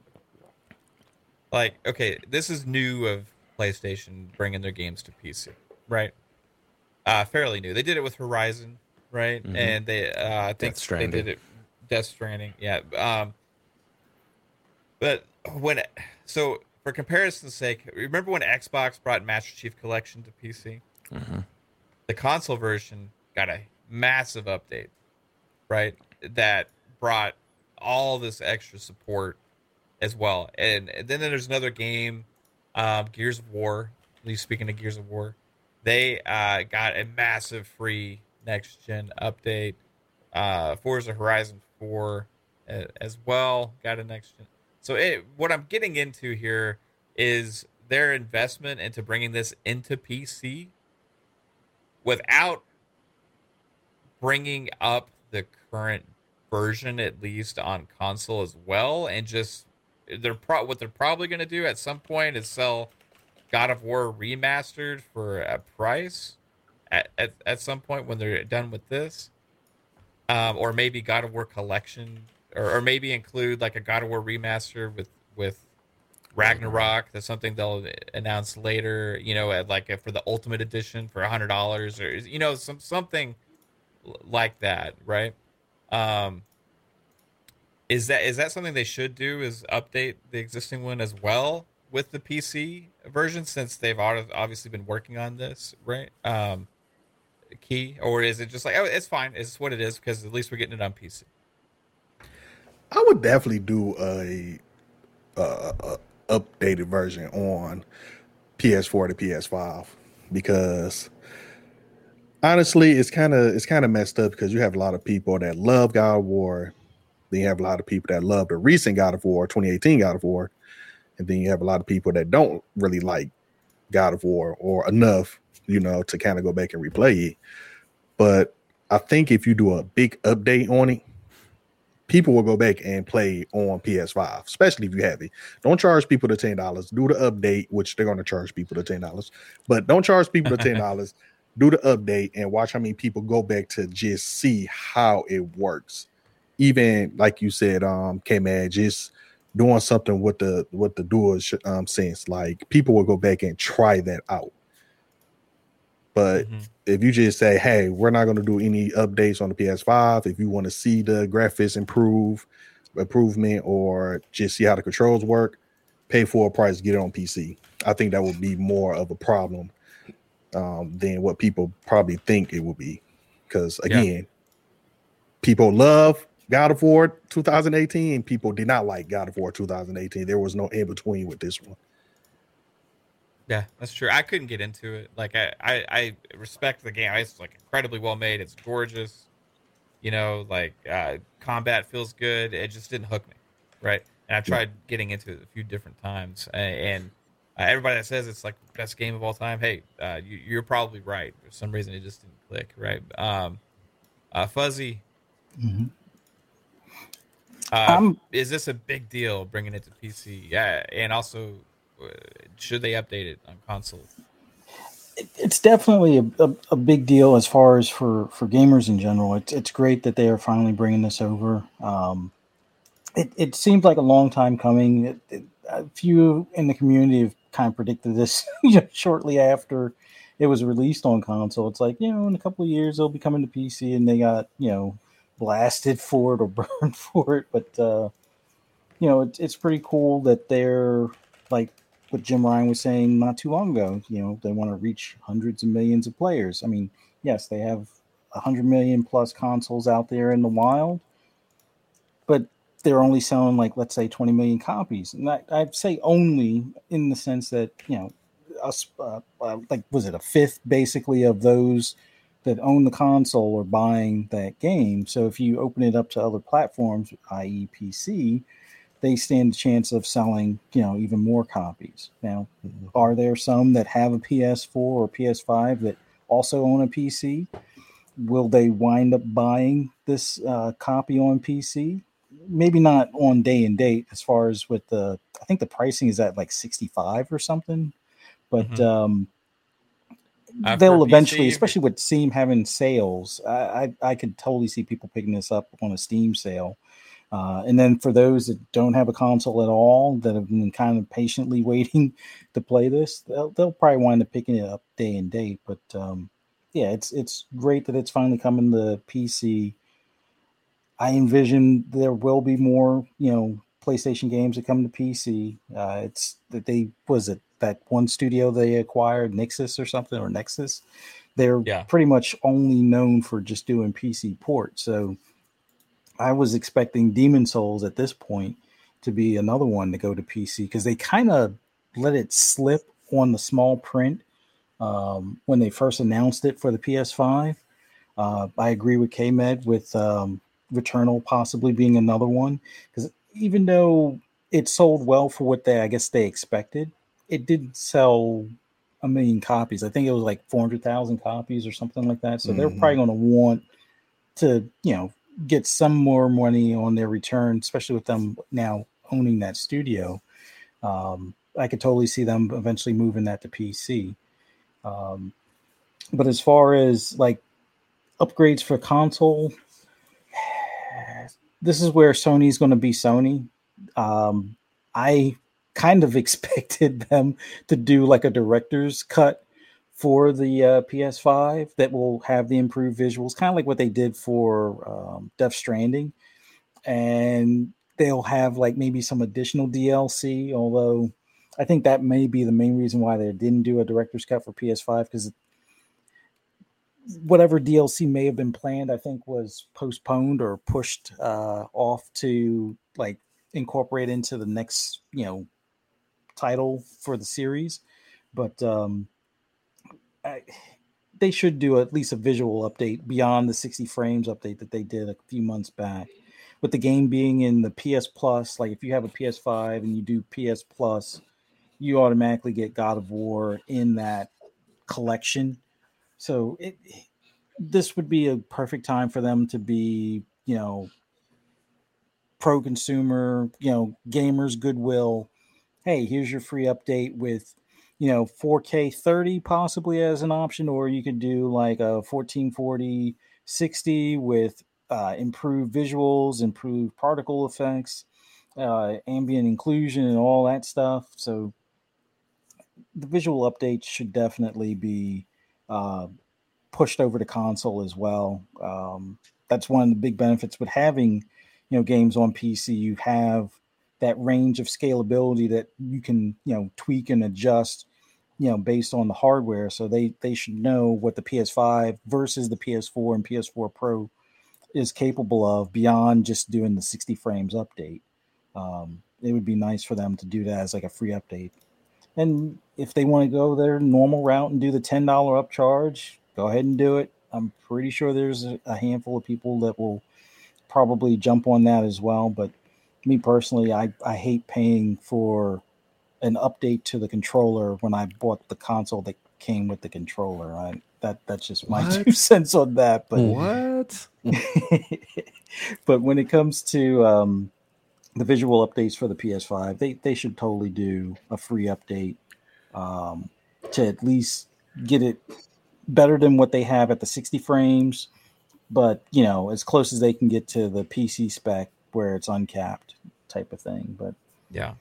A: Like, okay, this is new of PlayStation bringing their games to PC, right? Uh, fairly new. They did it with Horizon, right? Mm-hmm. And they, uh, I think they did it. Death Stranding, yeah. Um, but when, so for comparison's sake, remember when Xbox brought Master Chief Collection to PC? Mm-hmm. The console version got a massive update, right? That brought all this extra support as well. And, and then there's another game, um, Gears of War. At least speaking of Gears of War, they uh, got a massive free next gen update. Uh, Forza Horizon 4 uh, as well got a next gen. So it, what I'm getting into here is their investment into bringing this into PC without bringing up the current version at least on console as well and just they're pro- what they're probably going to do at some point is sell God of War remastered for a price at, at, at some point when they're done with this. Um, or maybe God of War collection, or, or maybe include like a God of War remaster with with Ragnarok. That's something they'll announce later. You know, at like a, for the Ultimate Edition for a hundred dollars, or you know, some something like that, right? Um, is that is that something they should do? Is update the existing one as well with the PC version since they've obviously been working on this, right? Um, key, or is it just like oh, it's fine, it's what it is because at least we're getting it on PC.
C: I would definitely do a, a, a updated version on PS4 to PS5 because honestly, it's kind of it's kind of messed up because you have a lot of people that love God of War then you have a lot of people that love the recent God of War, 2018 God of War, and then you have a lot of people that don't really like God of War or enough, you know, to kind of go back and replay it. But I think if you do a big update on it, people will go back and play on PS5, especially if you have it. Don't charge people the ten dollars. Do the update, which they're going to charge people the ten dollars, but don't charge people the ten dollars. do the update and watch how many people go back to just see how it works even like you said, um, K man, just doing something with the with the dual um sense, like people will go back and try that out. But mm-hmm. if you just say, "Hey, we're not going to do any updates on the PS5," if you want to see the graphics improve, improvement, or just see how the controls work, pay for a price, get it on PC. I think that would be more of a problem um, than what people probably think it will be. Because again, yeah. people love God of War 2018, people did not like God of War 2018. There was no in between with this one.
A: Yeah, that's true. I couldn't get into it. Like I, I, I respect the game. It's like incredibly well made. It's gorgeous. You know, like uh, combat feels good. It just didn't hook me, right? And I've tried getting into it a few different times, and uh, everybody that says it's like best game of all time, hey, uh, you, are probably right. For some reason, it just didn't click, right? Um, uh, Fuzzy, mm-hmm. Uh, um, is this a big deal bringing it to PC? Yeah, and also, uh, should they update it on console?
D: It's definitely a, a, a, big deal as far as for, for gamers in general. It's it's great that they are finally bringing this over. Um, it it seems like a long time coming. It, it, a few in the community have kind of predicted this shortly after it was released on console. It's like you know, in a couple of years they'll be coming to PC, and they got you know blasted for it or burned for it. But uh, you know, it's it's pretty cool that they're like what Jim Ryan was saying not too long ago. You know, they want to reach hundreds of millions of players. I mean, yes, they have hundred million plus consoles out there in the wild, but they're only selling like let's say 20 million copies and I, i'd say only in the sense that you know us uh, uh, like was it a fifth basically of those that own the console are buying that game so if you open it up to other platforms i.e pc they stand a chance of selling you know even more copies now mm-hmm. are there some that have a ps4 or ps5 that also own a pc will they wind up buying this uh, copy on pc maybe not on day and date as far as with the I think the pricing is at like 65 or something. But mm-hmm. um uh, they'll eventually, especially with Steam having sales, I, I, I could totally see people picking this up on a Steam sale. Uh, and then for those that don't have a console at all, that have been kind of patiently waiting to play this, they'll, they'll probably wind up picking it up day and date. But um, yeah, it's it's great that it's finally coming to PC. I envision there will be more, you know, PlayStation games that come to PC. Uh, it's that they was it that one studio they acquired, Nixxes or something, or Nexus. They're yeah. pretty much only known for just doing PC ports. So I was expecting Demon's Souls at this point to be another one to go to PC because they kind of let it slip on the small print um, when they first announced it for the PS5. Uh, I agree with KMed with um, Returnal possibly being another one because even though it sold well for what they I guess they expected, it didn't sell a million copies. I think it was like four hundred thousand copies or something like that. So mm-hmm. they're probably going to want to you know get some more money on their return, especially with them now owning that studio. Um, I could totally see them eventually moving that to PC. Um, but as far as like upgrades for console, this is where Sony's going to be Sony. Um, I kind of expected them to do like a director's cut for the uh, PS5 that will have the improved visuals, kind of like what they did for um, Death Stranding, and they'll have like maybe some additional DLC. Although I think that may be the main reason why they didn't do a director's cut for PS5 because whatever DLC may have been planned, I think was postponed or pushed uh, off to like incorporate into the next, you know, title for the series. But um, I, they should do at least a visual update beyond the 60 frames update that they did a few months back. With the game being in the PS Plus, like if you have a PS5 and you do PS Plus, you automatically get God of War in that collection so it this would be a perfect time for them to be, you know, pro consumer, you know, gamers goodwill. Hey, here's your free update with, you know, 4K 30 possibly as an option, or you could do like a 1440 60 with uh, improved visuals, improved particle effects, uh, ambient occlusion, and all that stuff. So the visual updates should definitely be uh, pushed over to console as well. Um, that's one of the big benefits with having, you know, games on PC. You have that range of scalability that you can, you know, tweak and adjust, you know, based on the hardware. So they they should know what the PS5 versus the PS4 and PS4 Pro is capable of beyond just doing the 60 frames update. Um, it would be nice for them to do that as like a free update. And if they want to go their normal route and do the ten dollar upcharge, go ahead and do it. I'm pretty sure there's a handful of people that will probably jump on that as well. But me personally, I, I hate paying for an update to the controller when I bought the console that came with the controller. I that that's just my what? two cents on that. But
B: what?
D: but when it comes to um, the visual updates for the PS5, they they should totally do a free update um, to at least get it better than what they have at the 60 frames, but you know, as close as they can get to the PC spec where it's uncapped type of thing. But
A: yeah.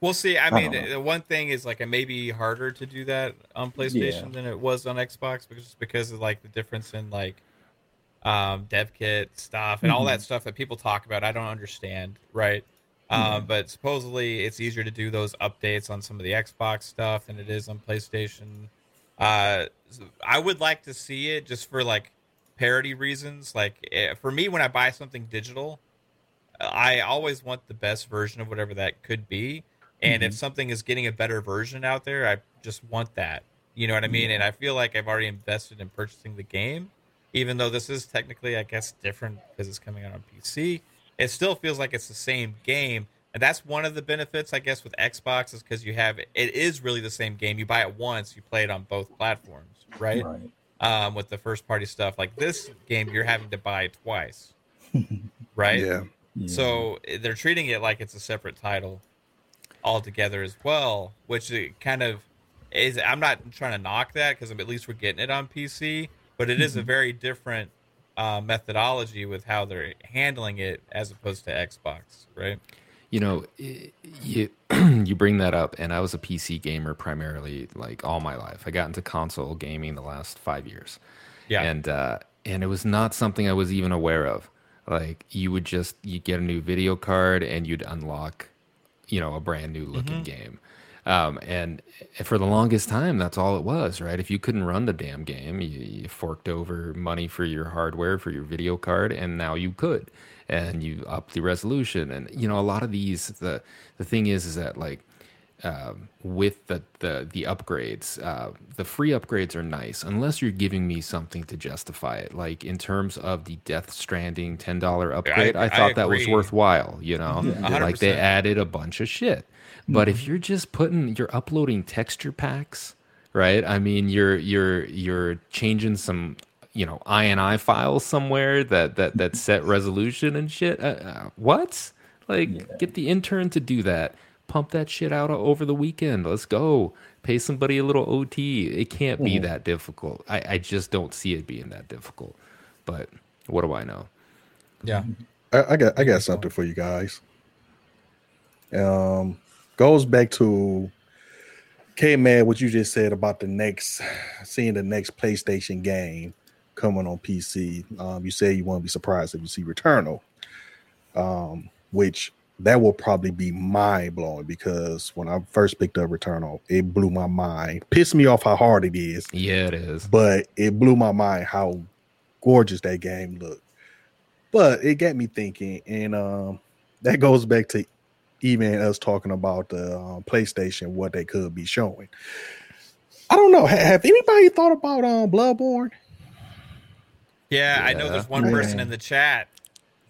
A: We'll see. I, I mean, the one thing is like it may be harder to do that on PlayStation yeah. than it was on Xbox, because just because of like the difference in like um, dev kit stuff and mm-hmm. all that stuff that people talk about. I don't understand, right? Um, but supposedly it's easier to do those updates on some of the Xbox stuff than it is on PlayStation. Uh, I would like to see it just for like parity reasons. Like eh, for me, when I buy something digital, I always want the best version of whatever that could be. And mm-hmm. if something is getting a better version out there, I just want that. You know what I mean? And I feel like I've already invested in purchasing the game, even though this is technically, I guess, different because it's coming out on PC it still feels like it's the same game. And that's one of the benefits, I guess, with Xbox is because you have it is really the same game. You buy it once, you play it on both platforms, right? right. Um, with the first party stuff, like this game, you're having to buy it twice, right?
C: Yeah.
A: yeah. So eh, they're treating it like it's a separate title altogether as well, which kind of is. I'm not trying to knock that because at least we're getting it on PC, but it is a very different uh, methodology with how they're handling it as opposed to Xbox, right?
B: You know, you you bring that up, and I was a PC gamer primarily, like all my life. I got into console gaming the last five years, yeah, and uh, and it was not something I was even aware of. Like you would just you get a new video card and you'd unlock, you know, a brand new looking mm-hmm. game. Um, and for the longest time, that's all it was, right? If you couldn't run the damn game, you, you, forked over money for your hardware, for your video card, and now you could, and you up the resolution. And you know, a lot of these, the the thing is, is that like uh, with the the the upgrades, uh, the free upgrades are nice unless you're giving me something to justify it. Like in terms of the Death Stranding ten dollar upgrade, I, I thought I that was worthwhile. You know, yeah, like they added a bunch of shit. But if mm-hmm. you're just putting, you're uploading texture packs, right? I mean, you're you're you're changing some, you know, INI files somewhere that that that set resolution and shit. Uh, uh, what? Like, yeah. get the intern to do that. Pump that shit out over the weekend. Let's go. Pay somebody a little OT. It can't be mm-hmm. that difficult. I, I just don't see it being that difficult. But what do I know?
A: Yeah.
C: I, I got I got something for you guys. Um goes back to K man, what you just said about the next seeing the next PlayStation game coming on PC. Um, you say you won't be surprised if you see Returnal, um, which that will probably be mind blowing because when I first picked up Returnal, it blew my mind. Pissed me off how hard it is.
B: Yeah, it is.
C: But it blew my mind how gorgeous that game looked. But it got me thinking, and um, that goes back to even us talking about the um, PlayStation, what they could be showing. I don't know. Have anybody thought about um, Bloodborne?
A: Yeah, yeah, I know there's one man. person in the chat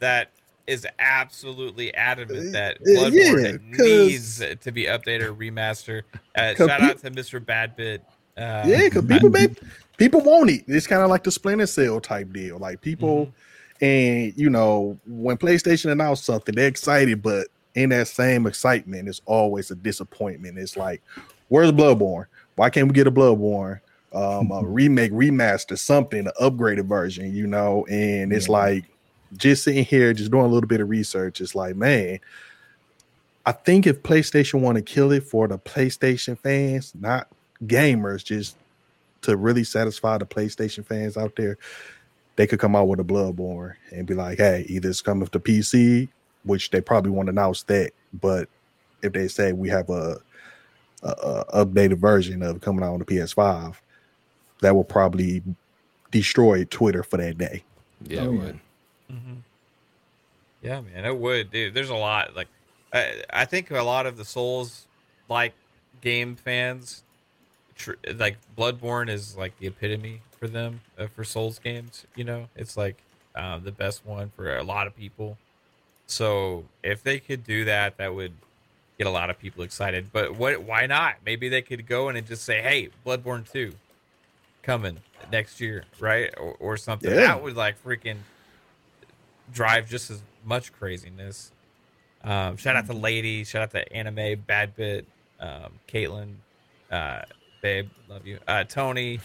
A: that is absolutely adamant that Bloodborne yeah, needs to be updated or remastered. Uh, shout out to Mr. Badbit.
C: Uh, yeah, because people may, people want it. It's kind of like the Splinter Cell type deal. Like people, mm-hmm. and you know, when PlayStation announced something, they're excited, but in that same excitement, it's always a disappointment. It's like, where's Bloodborne? Why can't we get a Bloodborne? Um, a remake, remaster, something, an upgraded version, you know? And it's yeah. like just sitting here, just doing a little bit of research. It's like, man, I think if PlayStation want to kill it for the PlayStation fans, not gamers, just to really satisfy the PlayStation fans out there, they could come out with a Bloodborne and be like, hey, either it's coming to PC which they probably won't announce that. But if they say we have a, a, a updated version of coming out on the PS5, that will probably destroy Twitter for that day.
B: Yeah, oh, it would.
A: Mm-hmm. Yeah, man, it would. Dude, there's a lot. Like, I, I think a lot of the Souls like game fans, tr- like Bloodborne is like the epitome for them uh, for Souls games. You know, it's like um, the best one for a lot of people. So if they could do that, that would get a lot of people excited. But what? Why not? Maybe they could go in and just say, "Hey, Bloodborne two, coming next year, right?" Or, or something.
C: Yeah.
A: That would like freaking drive just as much craziness. Um, shout out to Lady. Shout out to Anime Bad Bit. Um, Caitlin, uh, babe, love you. Uh, Tony,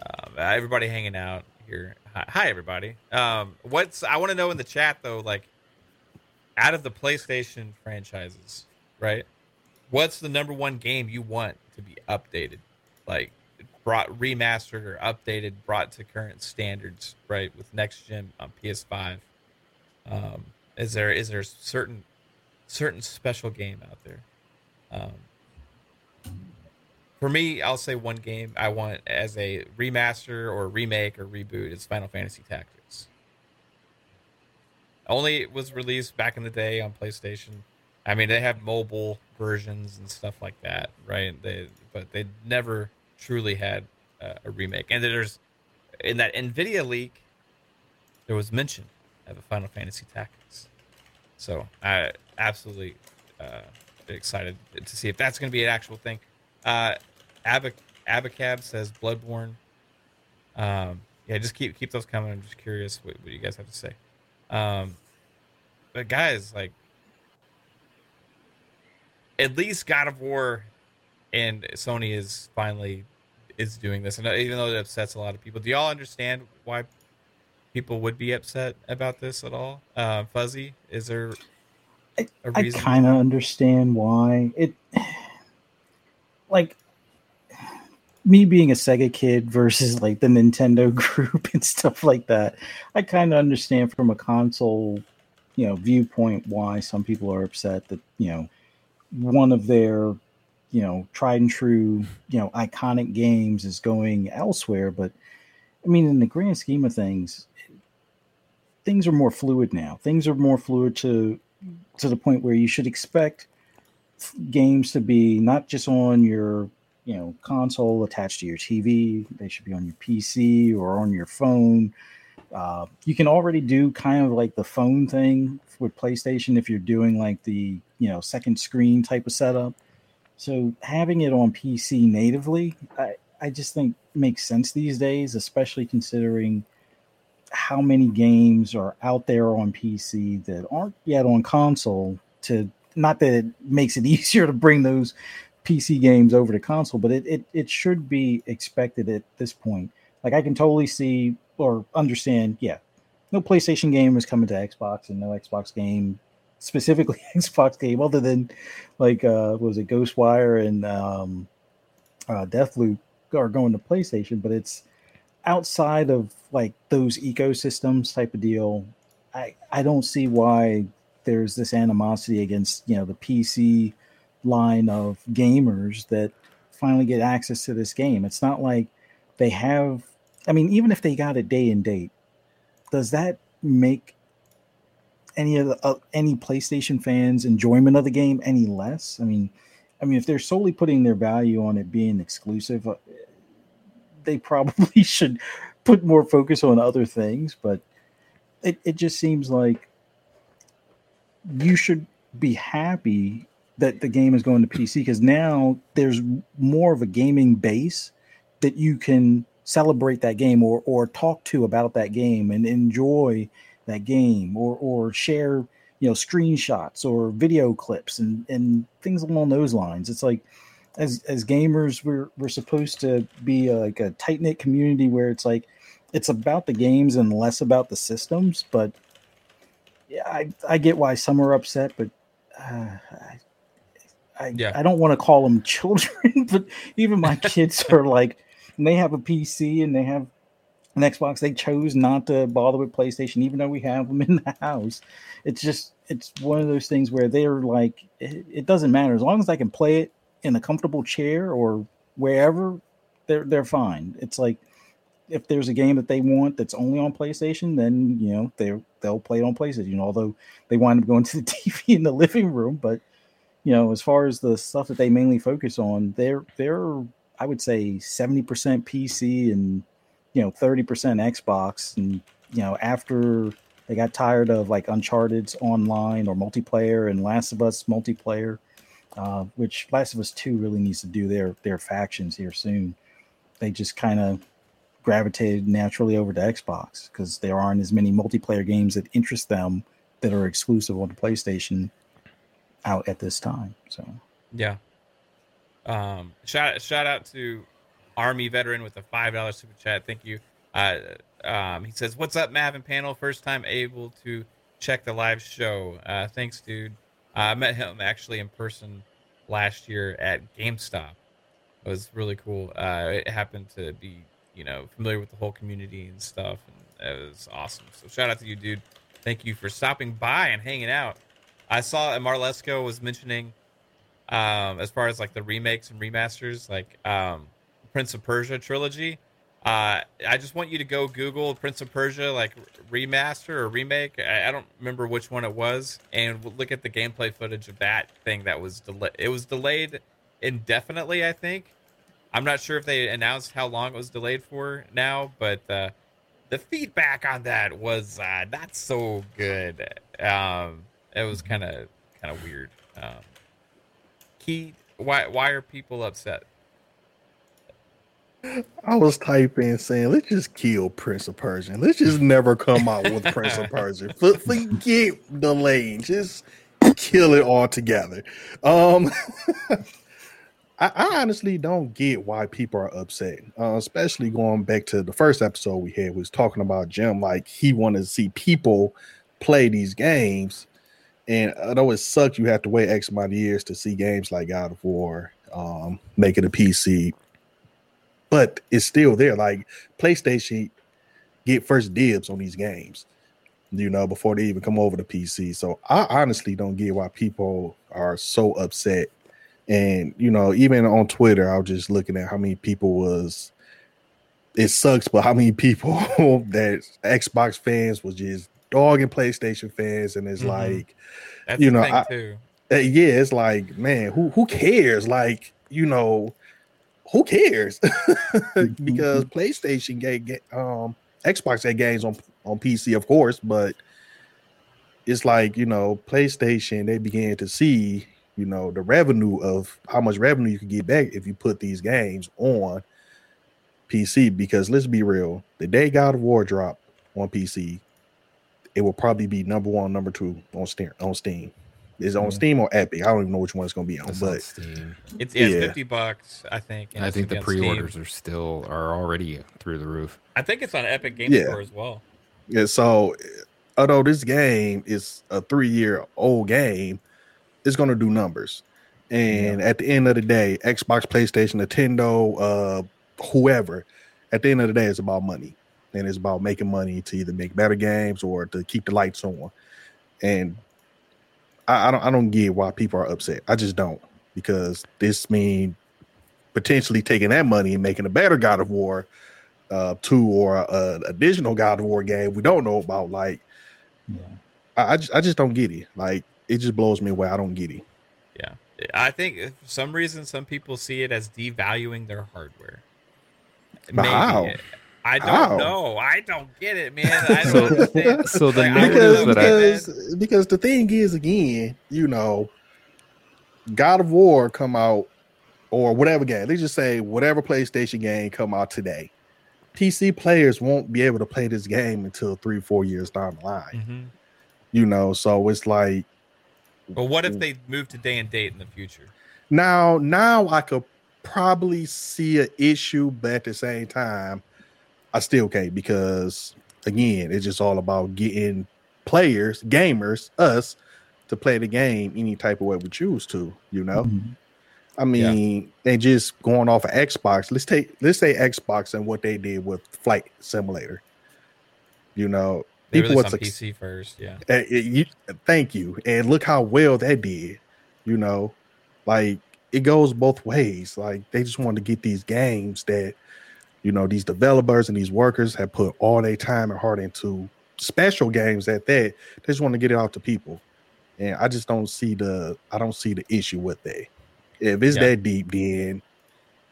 A: um, everybody hanging out here. Hi, everybody. Um, what's I want to know in the chat though, like out of the PlayStation franchises, right? What's the number one game you want to be updated, like brought remastered or updated, brought to current standards, right? With next gen on PS5. Um, is there is there certain certain special game out there? Um, for me, I'll say one game I want as a remaster or remake or reboot is Final Fantasy Tactics. Only it was released back in the day on PlayStation. I mean, they have mobile versions and stuff like that, right? They but they never truly had uh, a remake. And there's in that Nvidia leak, there was mention of a Final Fantasy Tactics. So I absolutely uh, excited to see if that's going to be an actual thing. Uh, Abac- Abacab says Bloodborne. Um, yeah, just keep keep those coming. I'm just curious what, what you guys have to say. Um, but guys, like, at least God of War and Sony is finally is doing this, and even though it upsets a lot of people, do y'all understand why people would be upset about this at all? Uh, Fuzzy, is there
D: I,
A: a
D: I?
A: I
D: kind of understand why it like me being a Sega kid versus like the Nintendo group and stuff like that. I kind of understand from a console, you know, viewpoint why some people are upset that, you know, one of their, you know, tried and true, you know, iconic games is going elsewhere, but I mean in the grand scheme of things, things are more fluid now. Things are more fluid to to the point where you should expect games to be not just on your you know console attached to your TV. They should be on your PC or on your phone. Uh, you can already do kind of like the phone thing with PlayStation if you're doing like the you know second screen type of setup. So having it on PC natively, I, I just think makes sense these days, especially considering how many games are out there on PC that aren't yet on console to not that it makes it easier to bring those PC games over to console, but it, it it should be expected at this point. Like I can totally see or understand, yeah, no PlayStation game is coming to Xbox and no Xbox game specifically Xbox game other than like uh was it Ghostwire and um uh Deathloop are going to PlayStation, but it's outside of like those ecosystems type of deal. I I don't see why there's this animosity against you know the PC line of gamers that finally get access to this game. It's not like they have. I mean, even if they got it day and date, does that make any of the uh, any PlayStation fans' enjoyment of the game any less? I mean, I mean, if they're solely putting their value on it being exclusive, uh, they probably should put more focus on other things. But it, it just seems like you should be happy that the game is going to PC because now there's more of a gaming base that you can celebrate that game or or talk to about that game and enjoy that game or or share you know screenshots or video clips and and things along those lines. It's like as as gamers we're we're supposed to be a, like a tight knit community where it's like it's about the games and less about the systems but yeah i i get why some are upset but uh, I, I,
A: Yeah.
D: I don't want to call them children, but even my kids are like, and they have a PC and they have an Xbox. They chose not to bother with PlayStation, even though we have them in the house. It's just, it's one of those things where they're like, it, it doesn't matter as long as I can play it in a comfortable chair or wherever. They're they're fine. It's like if there's a game that they want that's only on PlayStation, then you know they they'll play it on PlayStation. You know, although they wind up going to the TV in the living room, but you know, as far as the stuff that they mainly focus on, they're they're I would say seventy percent PC and you know thirty percent Xbox, and you know after they got tired of like Uncharted's online or multiplayer and Last of Us multiplayer, uh, which Last of Us Two really needs to do their their factions here soon. They just kind of gravitated naturally over to Xbox because there aren't as many multiplayer games that interest them that are exclusive on the PlayStation out at this time. So
A: yeah. Um, shout shout out to Army veteran with a five dollar super chat. Thank you. Uh, um, he says, "What's up, Mav and panel? First time able to check the live show. Uh, thanks, dude. Uh, I met him actually in person last year at GameStop. It was really cool. Uh, it happened to be, you know, familiar with the whole community and stuff, and it was awesome. So shout out to you, dude. Thank you for stopping by and hanging out. I saw Marlesco was mentioning, um, as far as like the remakes and remasters, like um, Prince of Persia trilogy. Uh, I just want you to go Google Prince of Persia like remaster or remake. I, I, don't remember which one it was, and look at the gameplay footage of that thing that was delayed. It was delayed indefinitely, I think. I'm not sure if they announced how long it was delayed for now, but uh, the feedback on that was uh, not so good. Um, it was kind of kind of weird. Um, Key, why why are people upset?
C: I was typing saying, let's just kill Prince of Persia. Let's just never come out with Prince of Persia. Forget the lane. Just kill it all together. Um, I, I, honestly don't get why people are upset, uh, especially going back to the first episode we had was talking about Jim. Like he wanted to see people play these games. And although it sucks, you have to wait X amount of years to see games like God of War um, make it a PC but it's still there. Like PlayStation get first dibs on these games, you know, before they even come over to PC. So I honestly don't get why people are so upset. And you know, even on Twitter, I was just looking at how many people was. It sucks, but how many people that Xbox fans was just dogging PlayStation fans, and it's mm-hmm. like, That's you know, I, uh, yeah, it's like, man, who who cares? Like, you know, who cares? because mm-hmm. PlayStation get, um Xbox had games on on PC, of course, but it's like you know PlayStation they began to see you know the revenue of how much revenue you could get back if you put these games on PC. Because let's be real, the day God of War drop on PC, it will probably be number one, number two on Steam. On Steam. Is on mm-hmm. Steam or Epic. I don't even know which one it's going to be on, it's but
A: Steam. It's, yeah, yeah. fifty bucks, I think.
B: I think the pre-orders Steam. are still are already through the roof.
A: I think it's on Epic Game yeah. Store as well.
C: Yeah. So, although this game is a three-year-old game, it's going to do numbers. And yeah. at the end of the day, Xbox, PlayStation, Nintendo, uh, whoever, at the end of the day, it's about money, and it's about making money to either make better games or to keep the lights on. And I, I don't I don't get why people are upset. I just don't because this means potentially taking that money and making a better God of War uh, two or a, additional God of War game we don't know about. Like, yeah. I, I just I just don't get it. Like, it just blows me away. I don't get it.
A: Yeah, I think for some reason some people see it as devaluing their hardware.
C: Maybe. How?
A: I don't How? know. I don't get it, man. I don't so, understand.
C: So the like, because because, because the thing is again, you know, God of War come out or whatever game. They just say whatever PlayStation game come out today. PC players won't be able to play this game until three, four years down the line. Mm-hmm. You know, so it's like.
A: But what if they move to day and date in the future?
C: Now, now I could probably see an issue, but at the same time, I still can't because again, it's just all about getting players, gamers, us to play the game any type of way we choose to, you know. Mm-hmm. I mean, yeah. they just going off of Xbox. Let's take let's say Xbox and what they did with Flight Simulator. You know,
A: they people on PC first, yeah. Uh,
C: it, you, thank you, and look how well that did. You know, like it goes both ways. Like they just want to get these games that you know these developers and these workers have put all their time and heart into special games at that they just want to get it out to people and I just don't see the I don't see the issue with that. If it's
A: Yeah.
C: that deep, then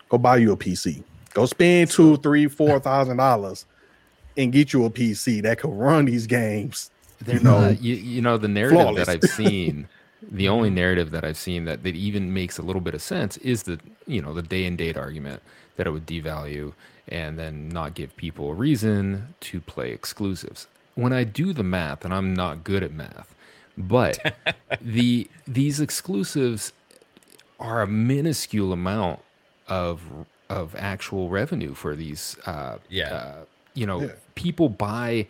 C: go buy you a PC. Go spend two, three, four thousand dollars and get you a PC that can run these games.
B: They're
C: know,
B: not. You, you know the narrative
C: flawless.
B: that I've seen. the only narrative that I've seen that that even makes a little bit of sense is the you know the day and date argument that it would devalue and then not give people a reason to play exclusives. When I do the math, and I'm not good at math, but the these exclusives are a minuscule amount of of actual revenue for these uh,
A: Yeah.
B: uh, you know
C: Yeah.
B: people buy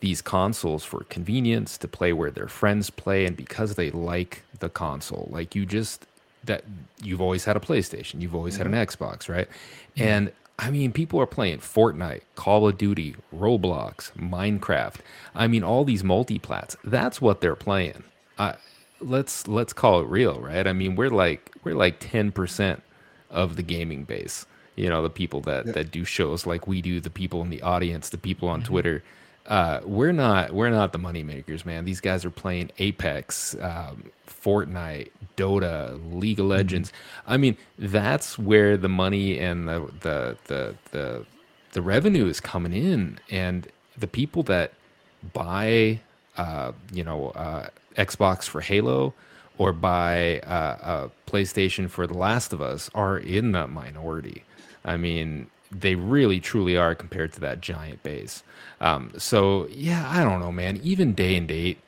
B: these consoles for convenience to play where their friends play and because they like the console. Like you just that you've always had a PlayStation you've always had an mm-hmm. Xbox right? Mm-hmm. And I mean people are playing Fortnite Call of Duty Roblox Minecraft. I mean all these multiplats. That's what they're playing. I let's let's call it real right? I mean we're like we're like 10% of the gaming base you know the people that that do shows like we do the people in the audience the people on twitter. Uh, we're not we're not the money makers man. These guys are playing apex um, fortnite dota league of legends. I mean that's where the money and the the the the, the revenue is coming in. And the people that buy uh, you know uh, xbox for halo or buy uh, a PlayStation for The Last of Us are in the minority. I mean, they really truly are compared to that giant base. Um, so yeah, I don't know, man. Even day and date,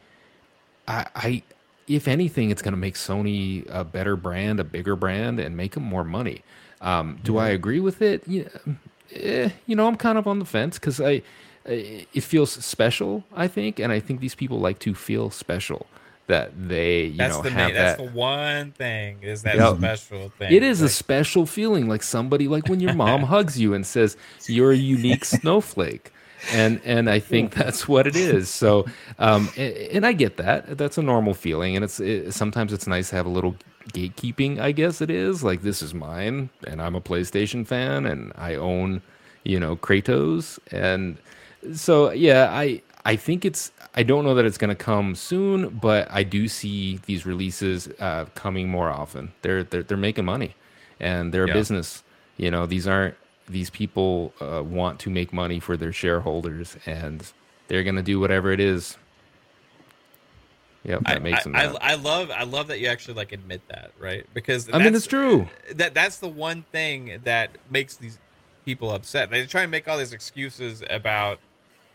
B: I, I if anything, it's going to make Sony a better brand, a bigger brand, and make them more money. Um, do I agree with it? Yeah, eh, you know, I'm kind of on the fence because I, I- it feels special. I think, and I think these people like to feel special that they, you
A: That's
B: know,
A: the
B: have
A: main, that's
B: that.
A: the one thing is that
B: Yep.
A: special thing.
B: It is a special feeling, like somebody, like when your mom hugs you and says you're a unique snowflake, and and I think that's what it is. So, um, a- and I get that. That's a normal feeling, and it's it, sometimes it's nice to have a little gatekeeping. I guess it is like this is mine, and I'm a PlayStation fan, and I own, you know, Kratos, and so yeah, I I think it's I don't know that it's going to come soon, but I do see these releases uh, coming more often. They're they're they're making money, and they're
A: Yeah.
B: a business. You know, these aren't these people uh, want to make money for their shareholders, and they're going to do whatever it is. Yep, that
A: I,
B: makes
A: I,
B: them.
A: I. I love I love that you actually like admit that, right? Because
B: I mean, it's true.
A: that that's the one thing that makes these people upset. They try and make all these excuses about,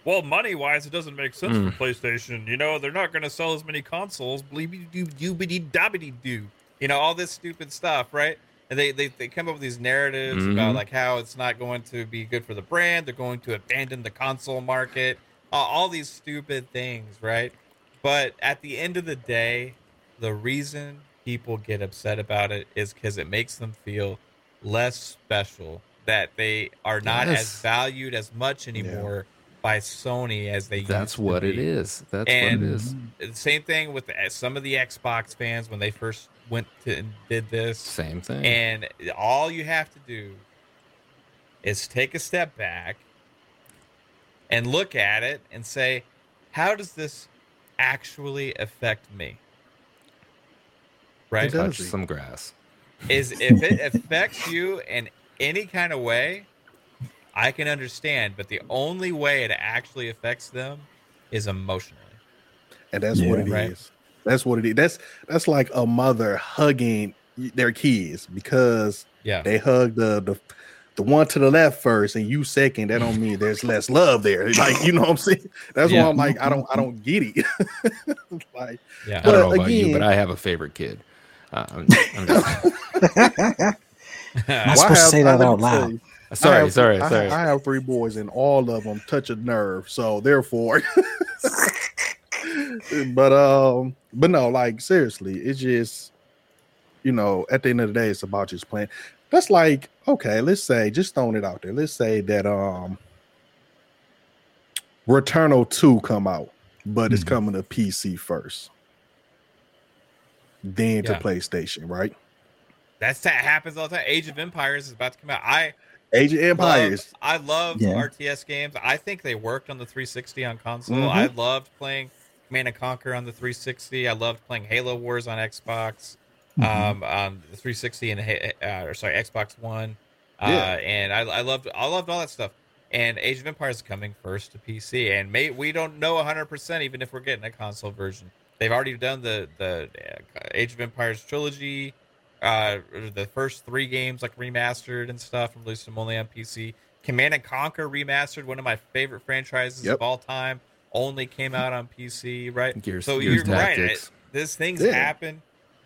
A: well, money wise, it doesn't make sense
B: Mm.
A: for PlayStation. You know, they're not going to sell as many consoles. Bleepy doo doobity dobbity doo. You know, all this stupid stuff, right? And they, they, they come up with these narratives
B: Mhm.
A: about like how it's not going to be good for the brand. They're going to abandon the console market. Uh, all these stupid things, right? But at the end of the day, the reason people get upset about it is because it makes them feel less special, that they are not as valued as much anymore by Sony as they
B: That's
A: used to
B: what it
A: be.
B: is. That's
A: And-
B: what it is.
A: Same thing with the, some of the Xbox fans when they first went to and did this.
B: Same thing.
A: And all you have to do is take a step back and look at it and say, how does this actually affect me? Right?
B: Touch some grass.
A: Is if it affects you in any kind of way, I can understand, but the only way it actually affects them is emotionally.
C: and that's what it is.
A: Right.
C: That's what it is. That's that's like a mother hugging their kids because
A: Yeah.
C: they hug the the the one to the left first and you second. That don't mean there's less love there. Like you know what I'm saying. That's
A: Yeah.
C: why I'm like I don't I don't get it. like
A: Yeah.
B: I don't know
C: But
B: about you,
C: again-
B: but I have a favorite kid. Uh, I'm, I'm just,
D: Not
C: well,
D: supposed to say that out loud.
C: tell you, I
B: sorry,
C: have-
B: sorry,
C: I,
B: sorry.
C: I have three boys and all of them touch a nerve. So therefore, but um, but no, like seriously, it's just you know, at the end of the day, it's about just playing. That's like okay, let's say just throwing it out there. Let's say that um, Returnal two come out, but it's
A: Hmm.
C: Coming to PC first, then to PlayStation, right?
A: That's that happens all the time. Age of Empires is about to come out. I
C: Age of Empires.
A: Love, I love
D: Yeah.
A: RTS games. I think they worked on the 360 on console.
C: Mhm.
A: I loved playing Command and Conquer on the 360. I loved playing Halo Wars on Xbox,
D: Mhm.
A: um, on the 360 and Ha- uh, or sorry Xbox One. Uh,
C: Yeah.
A: and I, I loved I loved all that stuff. And Age of Empires is coming first to PC, and may, we don't know 100 percent even if we're getting a console version. They've already done the the uh, Age of Empires trilogy, uh, the first three games like remastered and stuff, released them only on PC. Command and Conquer remastered, one of my favorite franchises
C: Yep.
A: of all time, only came out on PC, right?
B: Gears-
A: so
B: Gears
A: you're right. It, this things
C: Yeah.
A: happen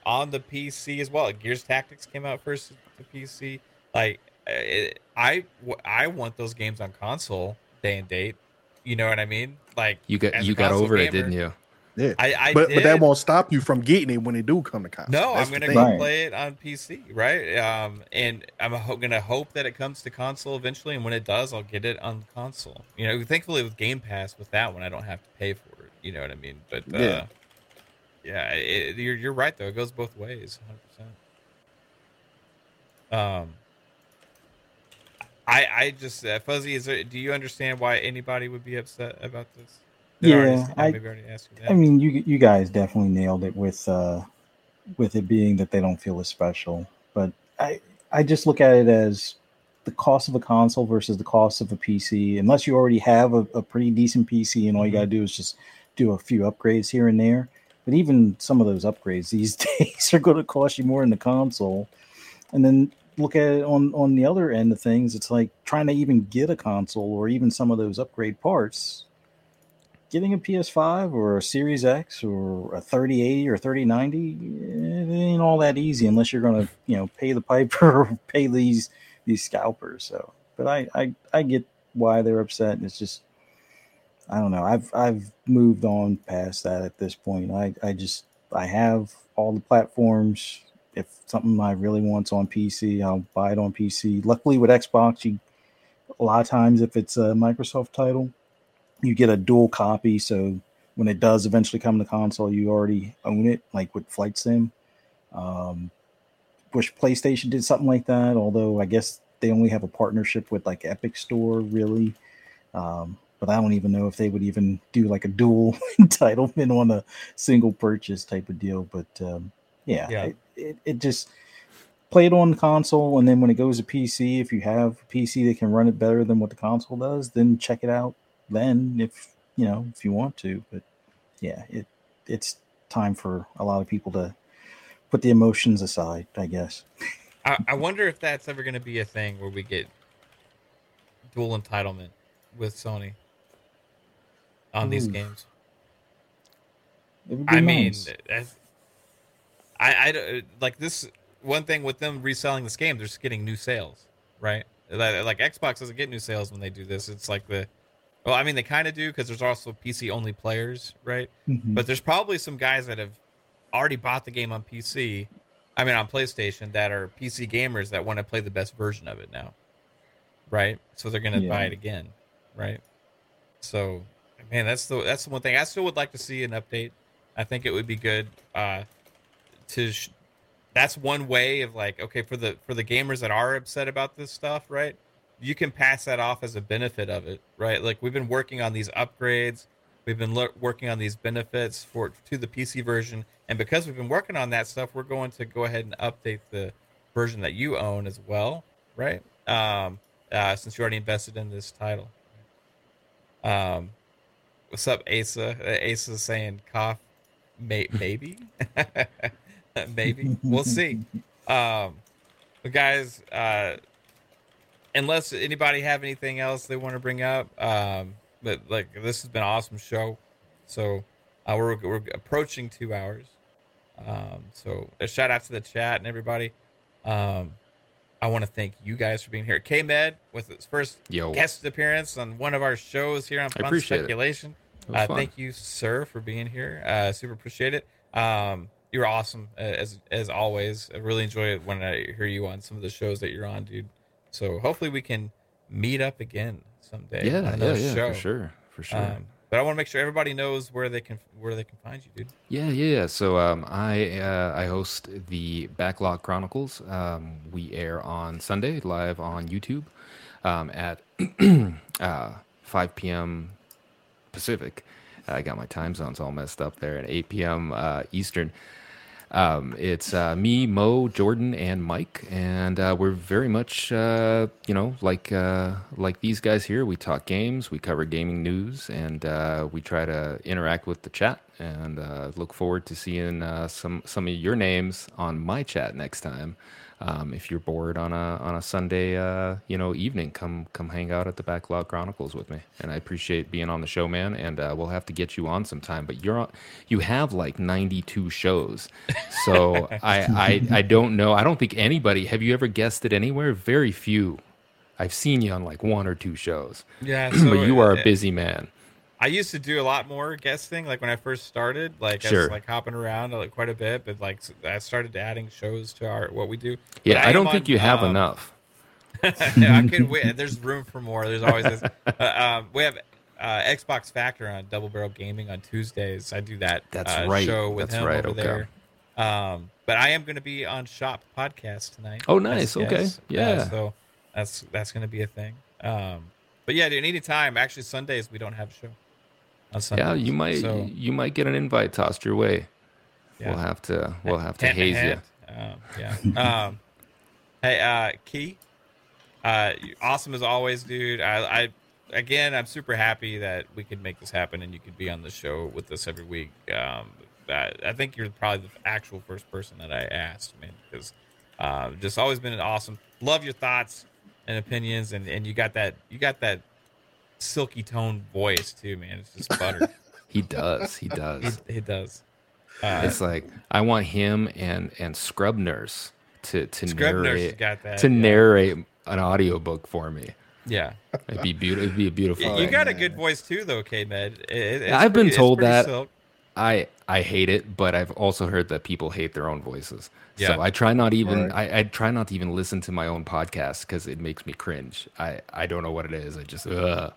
A: on the PC as well. Gears Tactics came out first to PC. Like it, I, I want those games on console day and date. You know what I mean? Like
B: You got you got over it, didn't you?
C: Yeah.
A: I, I
C: but but that won't stop you from getting it when they do come to console.
A: No,
C: That's
A: I'm
C: the
A: gonna go play it on PC, right? Um, and I'm ho- gonna hope that it comes to console eventually, and when it does, I'll get it on console. You know, thankfully with Game Pass, with that one, I don't have to pay for it. You know what I mean? But uh,
C: Yeah.
A: yeah, it, you're you're right though. It goes both ways, 100. Um, I I just uh, fuzzy. Is there? Do you understand why anybody would be upset about this? Did
D: Yeah,
A: already,
D: I-
A: already that.
D: I mean, you you guys definitely nailed it with uh, with it being that they don't feel as special. But I I just look at it as the cost of a console versus the cost of a PC. Unless you already have a, a pretty decent PC and all you got to do is just do a few upgrades here and there. But even some of those upgrades these days are going to cost you more in the console. And then look at it on on the other end of things. It's like trying to even get a console or even some of those upgrade parts getting a PS5 or a Series X or a 3080 or 3090, it ain't all that easy unless you're gonna, you know, pay the piper or pay these these scalpers. So, but I I, I get why they're upset. It's just I don't know. I've I've moved on past that at this point. I I just I have all the platforms. If something I really want's on PC, I'll buy it on PC. Luckily with Xbox, you a lot of times if it's a Microsoft title, you get a dual copy so when it does eventually come to console you already own it like with flight sim. Um wish playstation did something like that although i guess they only have a partnership with like epic store really. Um but i don't even know if they would even do like a dual entitlement on a single purchase type of deal but um yeah,
A: Yeah.
D: It, it, it just play it on the console and then when it goes to pc if you have a pc that can run it better than what the console does then check it out then if you know if you want to but yeah it it's time for a lot of people to put the emotions aside i guess
A: I, I wonder if that's ever going to be a thing where we get dual entitlement with Sony on these games.
D: It would be
A: I mean,
D: nice.
A: that's- I, I like this one thing with them reselling this game. They're just getting new sales, right? Like, like Xbox doesn't get new sales when they do this. It's like the, well, I mean, they kind of do because there's also PC only players, right?
D: Mhm.
A: But there's probably some guys that have already bought the game on PC. I mean, on PlayStation that are PC gamers that want to play the best version of it now, right? So they're gonna
D: Yeah.
A: buy it again, right? So, man, that's the that's the one thing I still would like to see an update. I think it would be good uh, to. Sh- that's one way of like, okay, for the for the gamers that are upset about this stuff, right? You can pass that off as a benefit of it, right? Like we've been working on these upgrades we've been working on these benefits for to the PC version, and because we've been working on that stuff, we're going to go ahead and update the version that you own as well, right? Um, uh, since you already invested in this title. Um, what's up, Asa? Uh, Asa saying cough, May- maybe, maybe we'll see. Um, guys, uh, unless anybody have anything else they want to bring up, um, but like this has been an awesome show. So uh, we're we're approaching two hours. Um, so a shout out to the chat and everybody. Um, I want to thank you guys for being here. K Med with his first
B: Yo,
A: guest appearance on one of our shows here on Fun. Speculation. Uh, thank you, sir, for being here. Uh, super appreciate it. Um, you're awesome as as always. I really enjoy it when I hear you on some of the shows that you're on, dude. So hopefully we can meet up again someday.
B: yeah, yeah, yeah,
A: show.
B: for sure, for sure.
A: Um, but I want to make sure everybody knows where they can where they can find you, dude.
B: Yeah, yeah. yeah. So um, I uh, I host the Backlog Chronicles. Um, we air on Sunday live on YouTube um, at uh, 5 p.m. Pacific. I got my time zones all messed up there at 8 p.m. Uh, Eastern. Um, it's uh, me, Mo, Jordan, and Mike, and uh, we're very much, uh, you know, like uh, like these guys here. We talk games, we cover gaming news, and uh, we try to interact with the chat. And uh, look forward to seeing some some of your names on my chat next time. Um, if you're bored on a on a Sunday, uh, you know, evening, come come hang out at the Backlog Chronicles with me. And I appreciate being on the show, man. And uh, we'll have to get you on sometime. But you're on, you have like 92 shows, so I, I I don't know. I don't think anybody. Have you ever guessed it anywhere? Very few. I've seen you on like one or two shows.
A: Yeah, so
B: but you are a busy man.
A: I used to do a lot more guesting, like when I first started. Like I was like hopping around like quite a bit, but like I started adding shows to our what we do. But
B: Yeah, I, don't think
A: on,
B: you have
A: um,
B: enough.
A: I could wait. There's room for more. There's always this. Uh, um, we have uh, Xbox Factor on Double Barrel Gaming on Tuesdays. I do that.
B: That's
A: uh,
B: right.
A: Show with
B: That's
A: him
B: right,
A: over
B: okay.
A: there. Um, but I am going to be on Shop Podcast tonight.
B: Oh, nice. Okay. Yeah.
A: So that's that's going to be a thing. Um, but yeah, dude, anytime. Actually, Sundays we don't have a show. Sundays.
B: Yeah, you might
A: So,
B: you might get an invite tossed your way.
A: yeah.
B: We'll have to we'll have to
A: Hand
B: haze you.
A: hand. Um, yeah. um, hey, uh, Key, uh, awesome as always, dude. I, I, again, I'm super happy that we could make this happen and you could be on the show with us every week. Um, I, I think you're probably the actual first person that I asked, man, because uh, just always been an awesome. Love your thoughts and opinions, and, and you got that you got that silky tone voice too, man. It's just butter.
B: He does. He does.
A: He, it does. Uh,
B: it's like I want him and and Scrub Nurse to to
A: Scrub Nurse
B: narrate
A: got that.
B: to
A: yeah.
B: narrate an audiobook for me.
A: Yeah.
B: It'd be beautiful. It'd be a beautiful.
A: Y- you got a good voice too, though, K Med.
B: I've been told that.
A: Silk.
B: I I hate it, but I've also heard that people hate their own voices.
A: Yeah.
B: So I try not even
C: Right.
B: I, I try not to even listen to my own podcast because it makes me cringe. I I don't know what it is. I just ugh.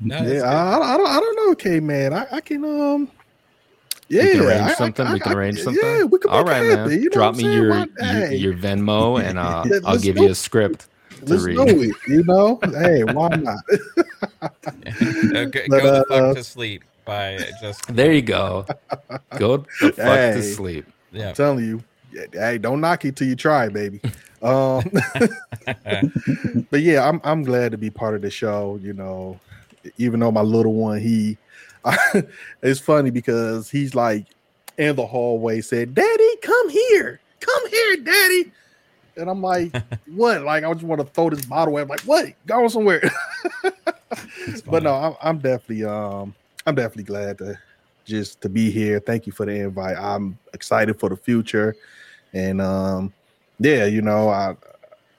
A: No,
C: Yeah. I, I don't, I don't know, okay, man. I, I can, um, yeah,
B: we can arrange
C: I- I-
B: something.
C: I-
B: we can arrange something.
C: Yeah, we can.
B: All
C: make happen,
B: man.
C: You know
B: Drop me your
C: saying?
B: your,
C: hey,
B: your Venmo, and uh,
C: Yeah,
B: I'll give you a script to
C: let's
B: read.
C: do it. You know, hey, why not?
A: Uh, go,
C: But,
A: go the fuck
C: uh,
A: to sleep by just
B: There you go. Go the fuck
C: Hey.
B: to sleep.
A: yeah.
C: I'm telling you, hey, don't knock it till you try, baby. Um, but yeah, I'm I'm glad to be part of the show. You know, even though my little one, he, it's funny because he's like in the hallway said, "Daddy, come here, come here, Daddy," and I'm like, "What?" Like I just want to throw this bottle away. I'm like, "What? Go somewhere." but no, I'm, I'm definitely um I'm definitely glad to just to be here. Thank you for the invite. I'm excited for the future, and um yeah, you know I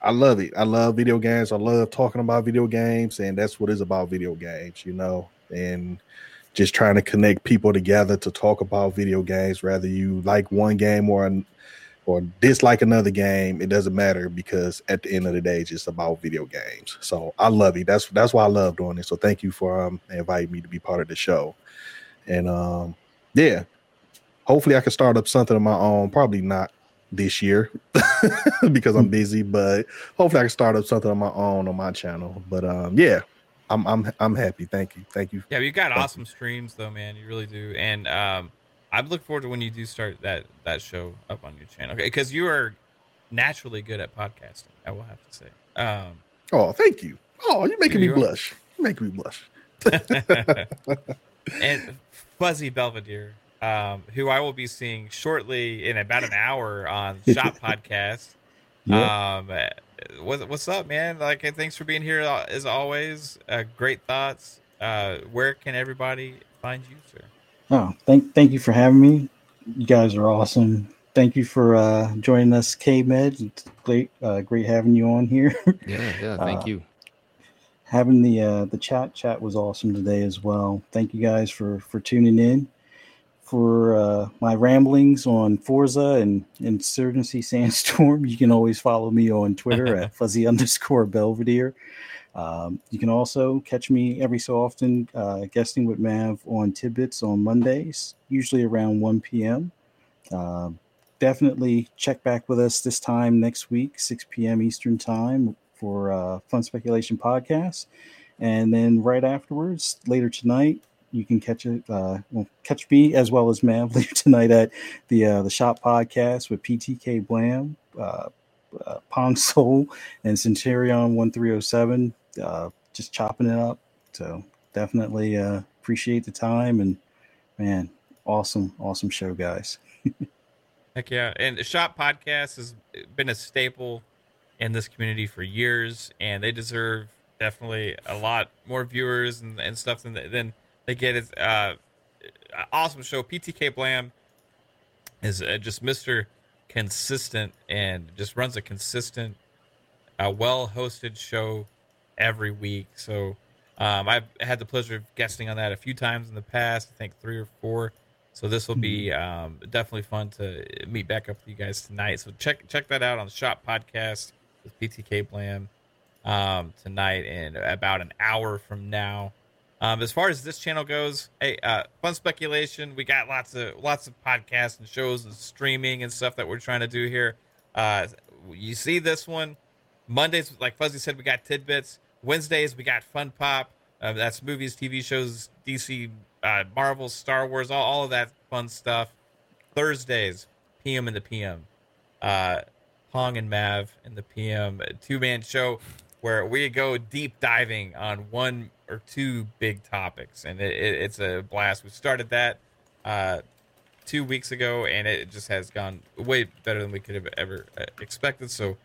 C: I love it. I love video games. I love talking about video games, and that's what is about. Video games, you know, and just trying to connect people together to talk about video games. Whether you like one game or or dislike another game, it doesn't matter because at the end of the day, it's just about video games. So I love it. That's that's why I love doing it. So thank you for um, inviting me to be part of the show. And um, yeah, hopefully I can start up something of my own. Probably not this year because I'm busy, but hopefully I can start up something on my own on my channel. But um, yeah, I'm I'm I'm happy. Thank you, thank you.
A: Yeah, you got
C: Thank
A: awesome streams though, man. You really do. And um, I look forward to when you do start that that show up on your channel. Okay, because you are naturally good at podcasting. I will have to say. Um,
C: Oh, thank you. Oh, you're making
A: You
C: me blush. You're making me blush.
A: and Fuzzy Belvedere, um, who I will be seeing shortly in about an hour on Shop Podcast.
D: Yeah.
A: Um, uh, what's, what's up, man? Like, thanks for being here uh, as always. Uh, great thoughts. Uh, where can everybody find you, sir?
D: Oh, thank thank you for having me. You guys are awesome. Thank you for uh, joining us, K Med. It's great, uh, great having you on here.
B: Yeah, yeah. Thank
D: Uh,
B: you.
D: having the uh, the chat chat was awesome today as well. Thank you guys for for tuning in. For uh, my ramblings on Forza and Insurgency Sandstorm, you can always follow me on Twitter at fuzzy underscore Belvedere. Um, you can also catch me every so often uh, guesting with Mav on Tidbits on Mondays, usually around 1 p.m. Um definitely check back with us this time next week, 6 p.m. Eastern Time for uh, Fun Speculation Podcast. And then right afterwards, later tonight, you can catch it. Uh, well, catch me as well as Mav tonight at the uh, the Shop Podcast with PTK Blam, uh, uh, Pong Soul, and Centurion One Three Zero Seven. Uh, just chopping it up. So definitely uh, appreciate the time and man, awesome, awesome show, guys.
A: Heck yeah. And the Shop Podcast has been a staple in this community for years, and they deserve definitely a lot more viewers and, and stuff than, than get. It's uh, awesome show. PTK Blam is uh, just Mr. Consistent and just runs a consistent, uh, well hosted show every week. So um, I've had the pleasure of guesting on that a few times in the past, I think three or four. So this will be um, definitely fun to meet back up with you guys tonight. So check check that out on the Shop Podcast with PTK Blam um, tonight in about an hour from now. Um, as far as this channel goes, hey, uh, fun speculation. We got lots of lots of podcasts and shows and streaming and stuff that we're trying to do here. Uh, you see this one Mondays, like Fuzzy said, we got tidbits. Wednesdays we got Fun Pop. Uh, that's movies, TV shows, DC, uh, Marvel, Star Wars, all, all of that fun stuff. Thursdays, PM and the PM. Uh, Pong and Mav and the PM, two man show where we go deep diving on one or two big topics, and it, it, it's a blast. We started that uh, two weeks ago, and it just has gone way better than we could have ever uh, expected. So,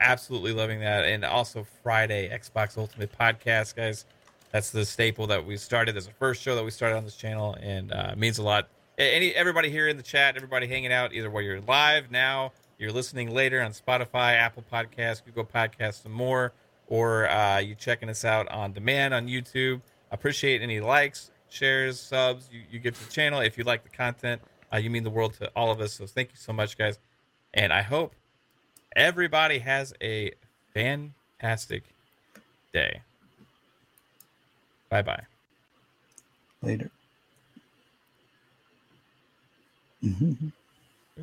A: absolutely loving that. And also Friday Xbox Ultimate Podcast, guys. That's the staple that we started as a first show that we started on this channel, and uh, means a lot. Any everybody here in the chat, everybody hanging out, either while you're live now, you're listening later on Spotify, Apple Podcasts, Google Podcasts, and more, or uh, you checking us out on demand on YouTube. Appreciate any likes, shares, subs you, you give to the channel. If you like the content, uh, you mean the world to all of us. So thank you so much, guys. And I hope everybody has a fantastic day. Bye bye.
D: Later. Mm-hmm.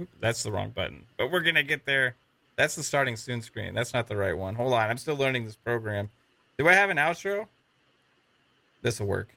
A: Oop, that's the wrong button. But we're gonna get there. That's the starting soon screen. That's not the right one. Hold on, I'm still learning this program. Do I have an outro? This will work.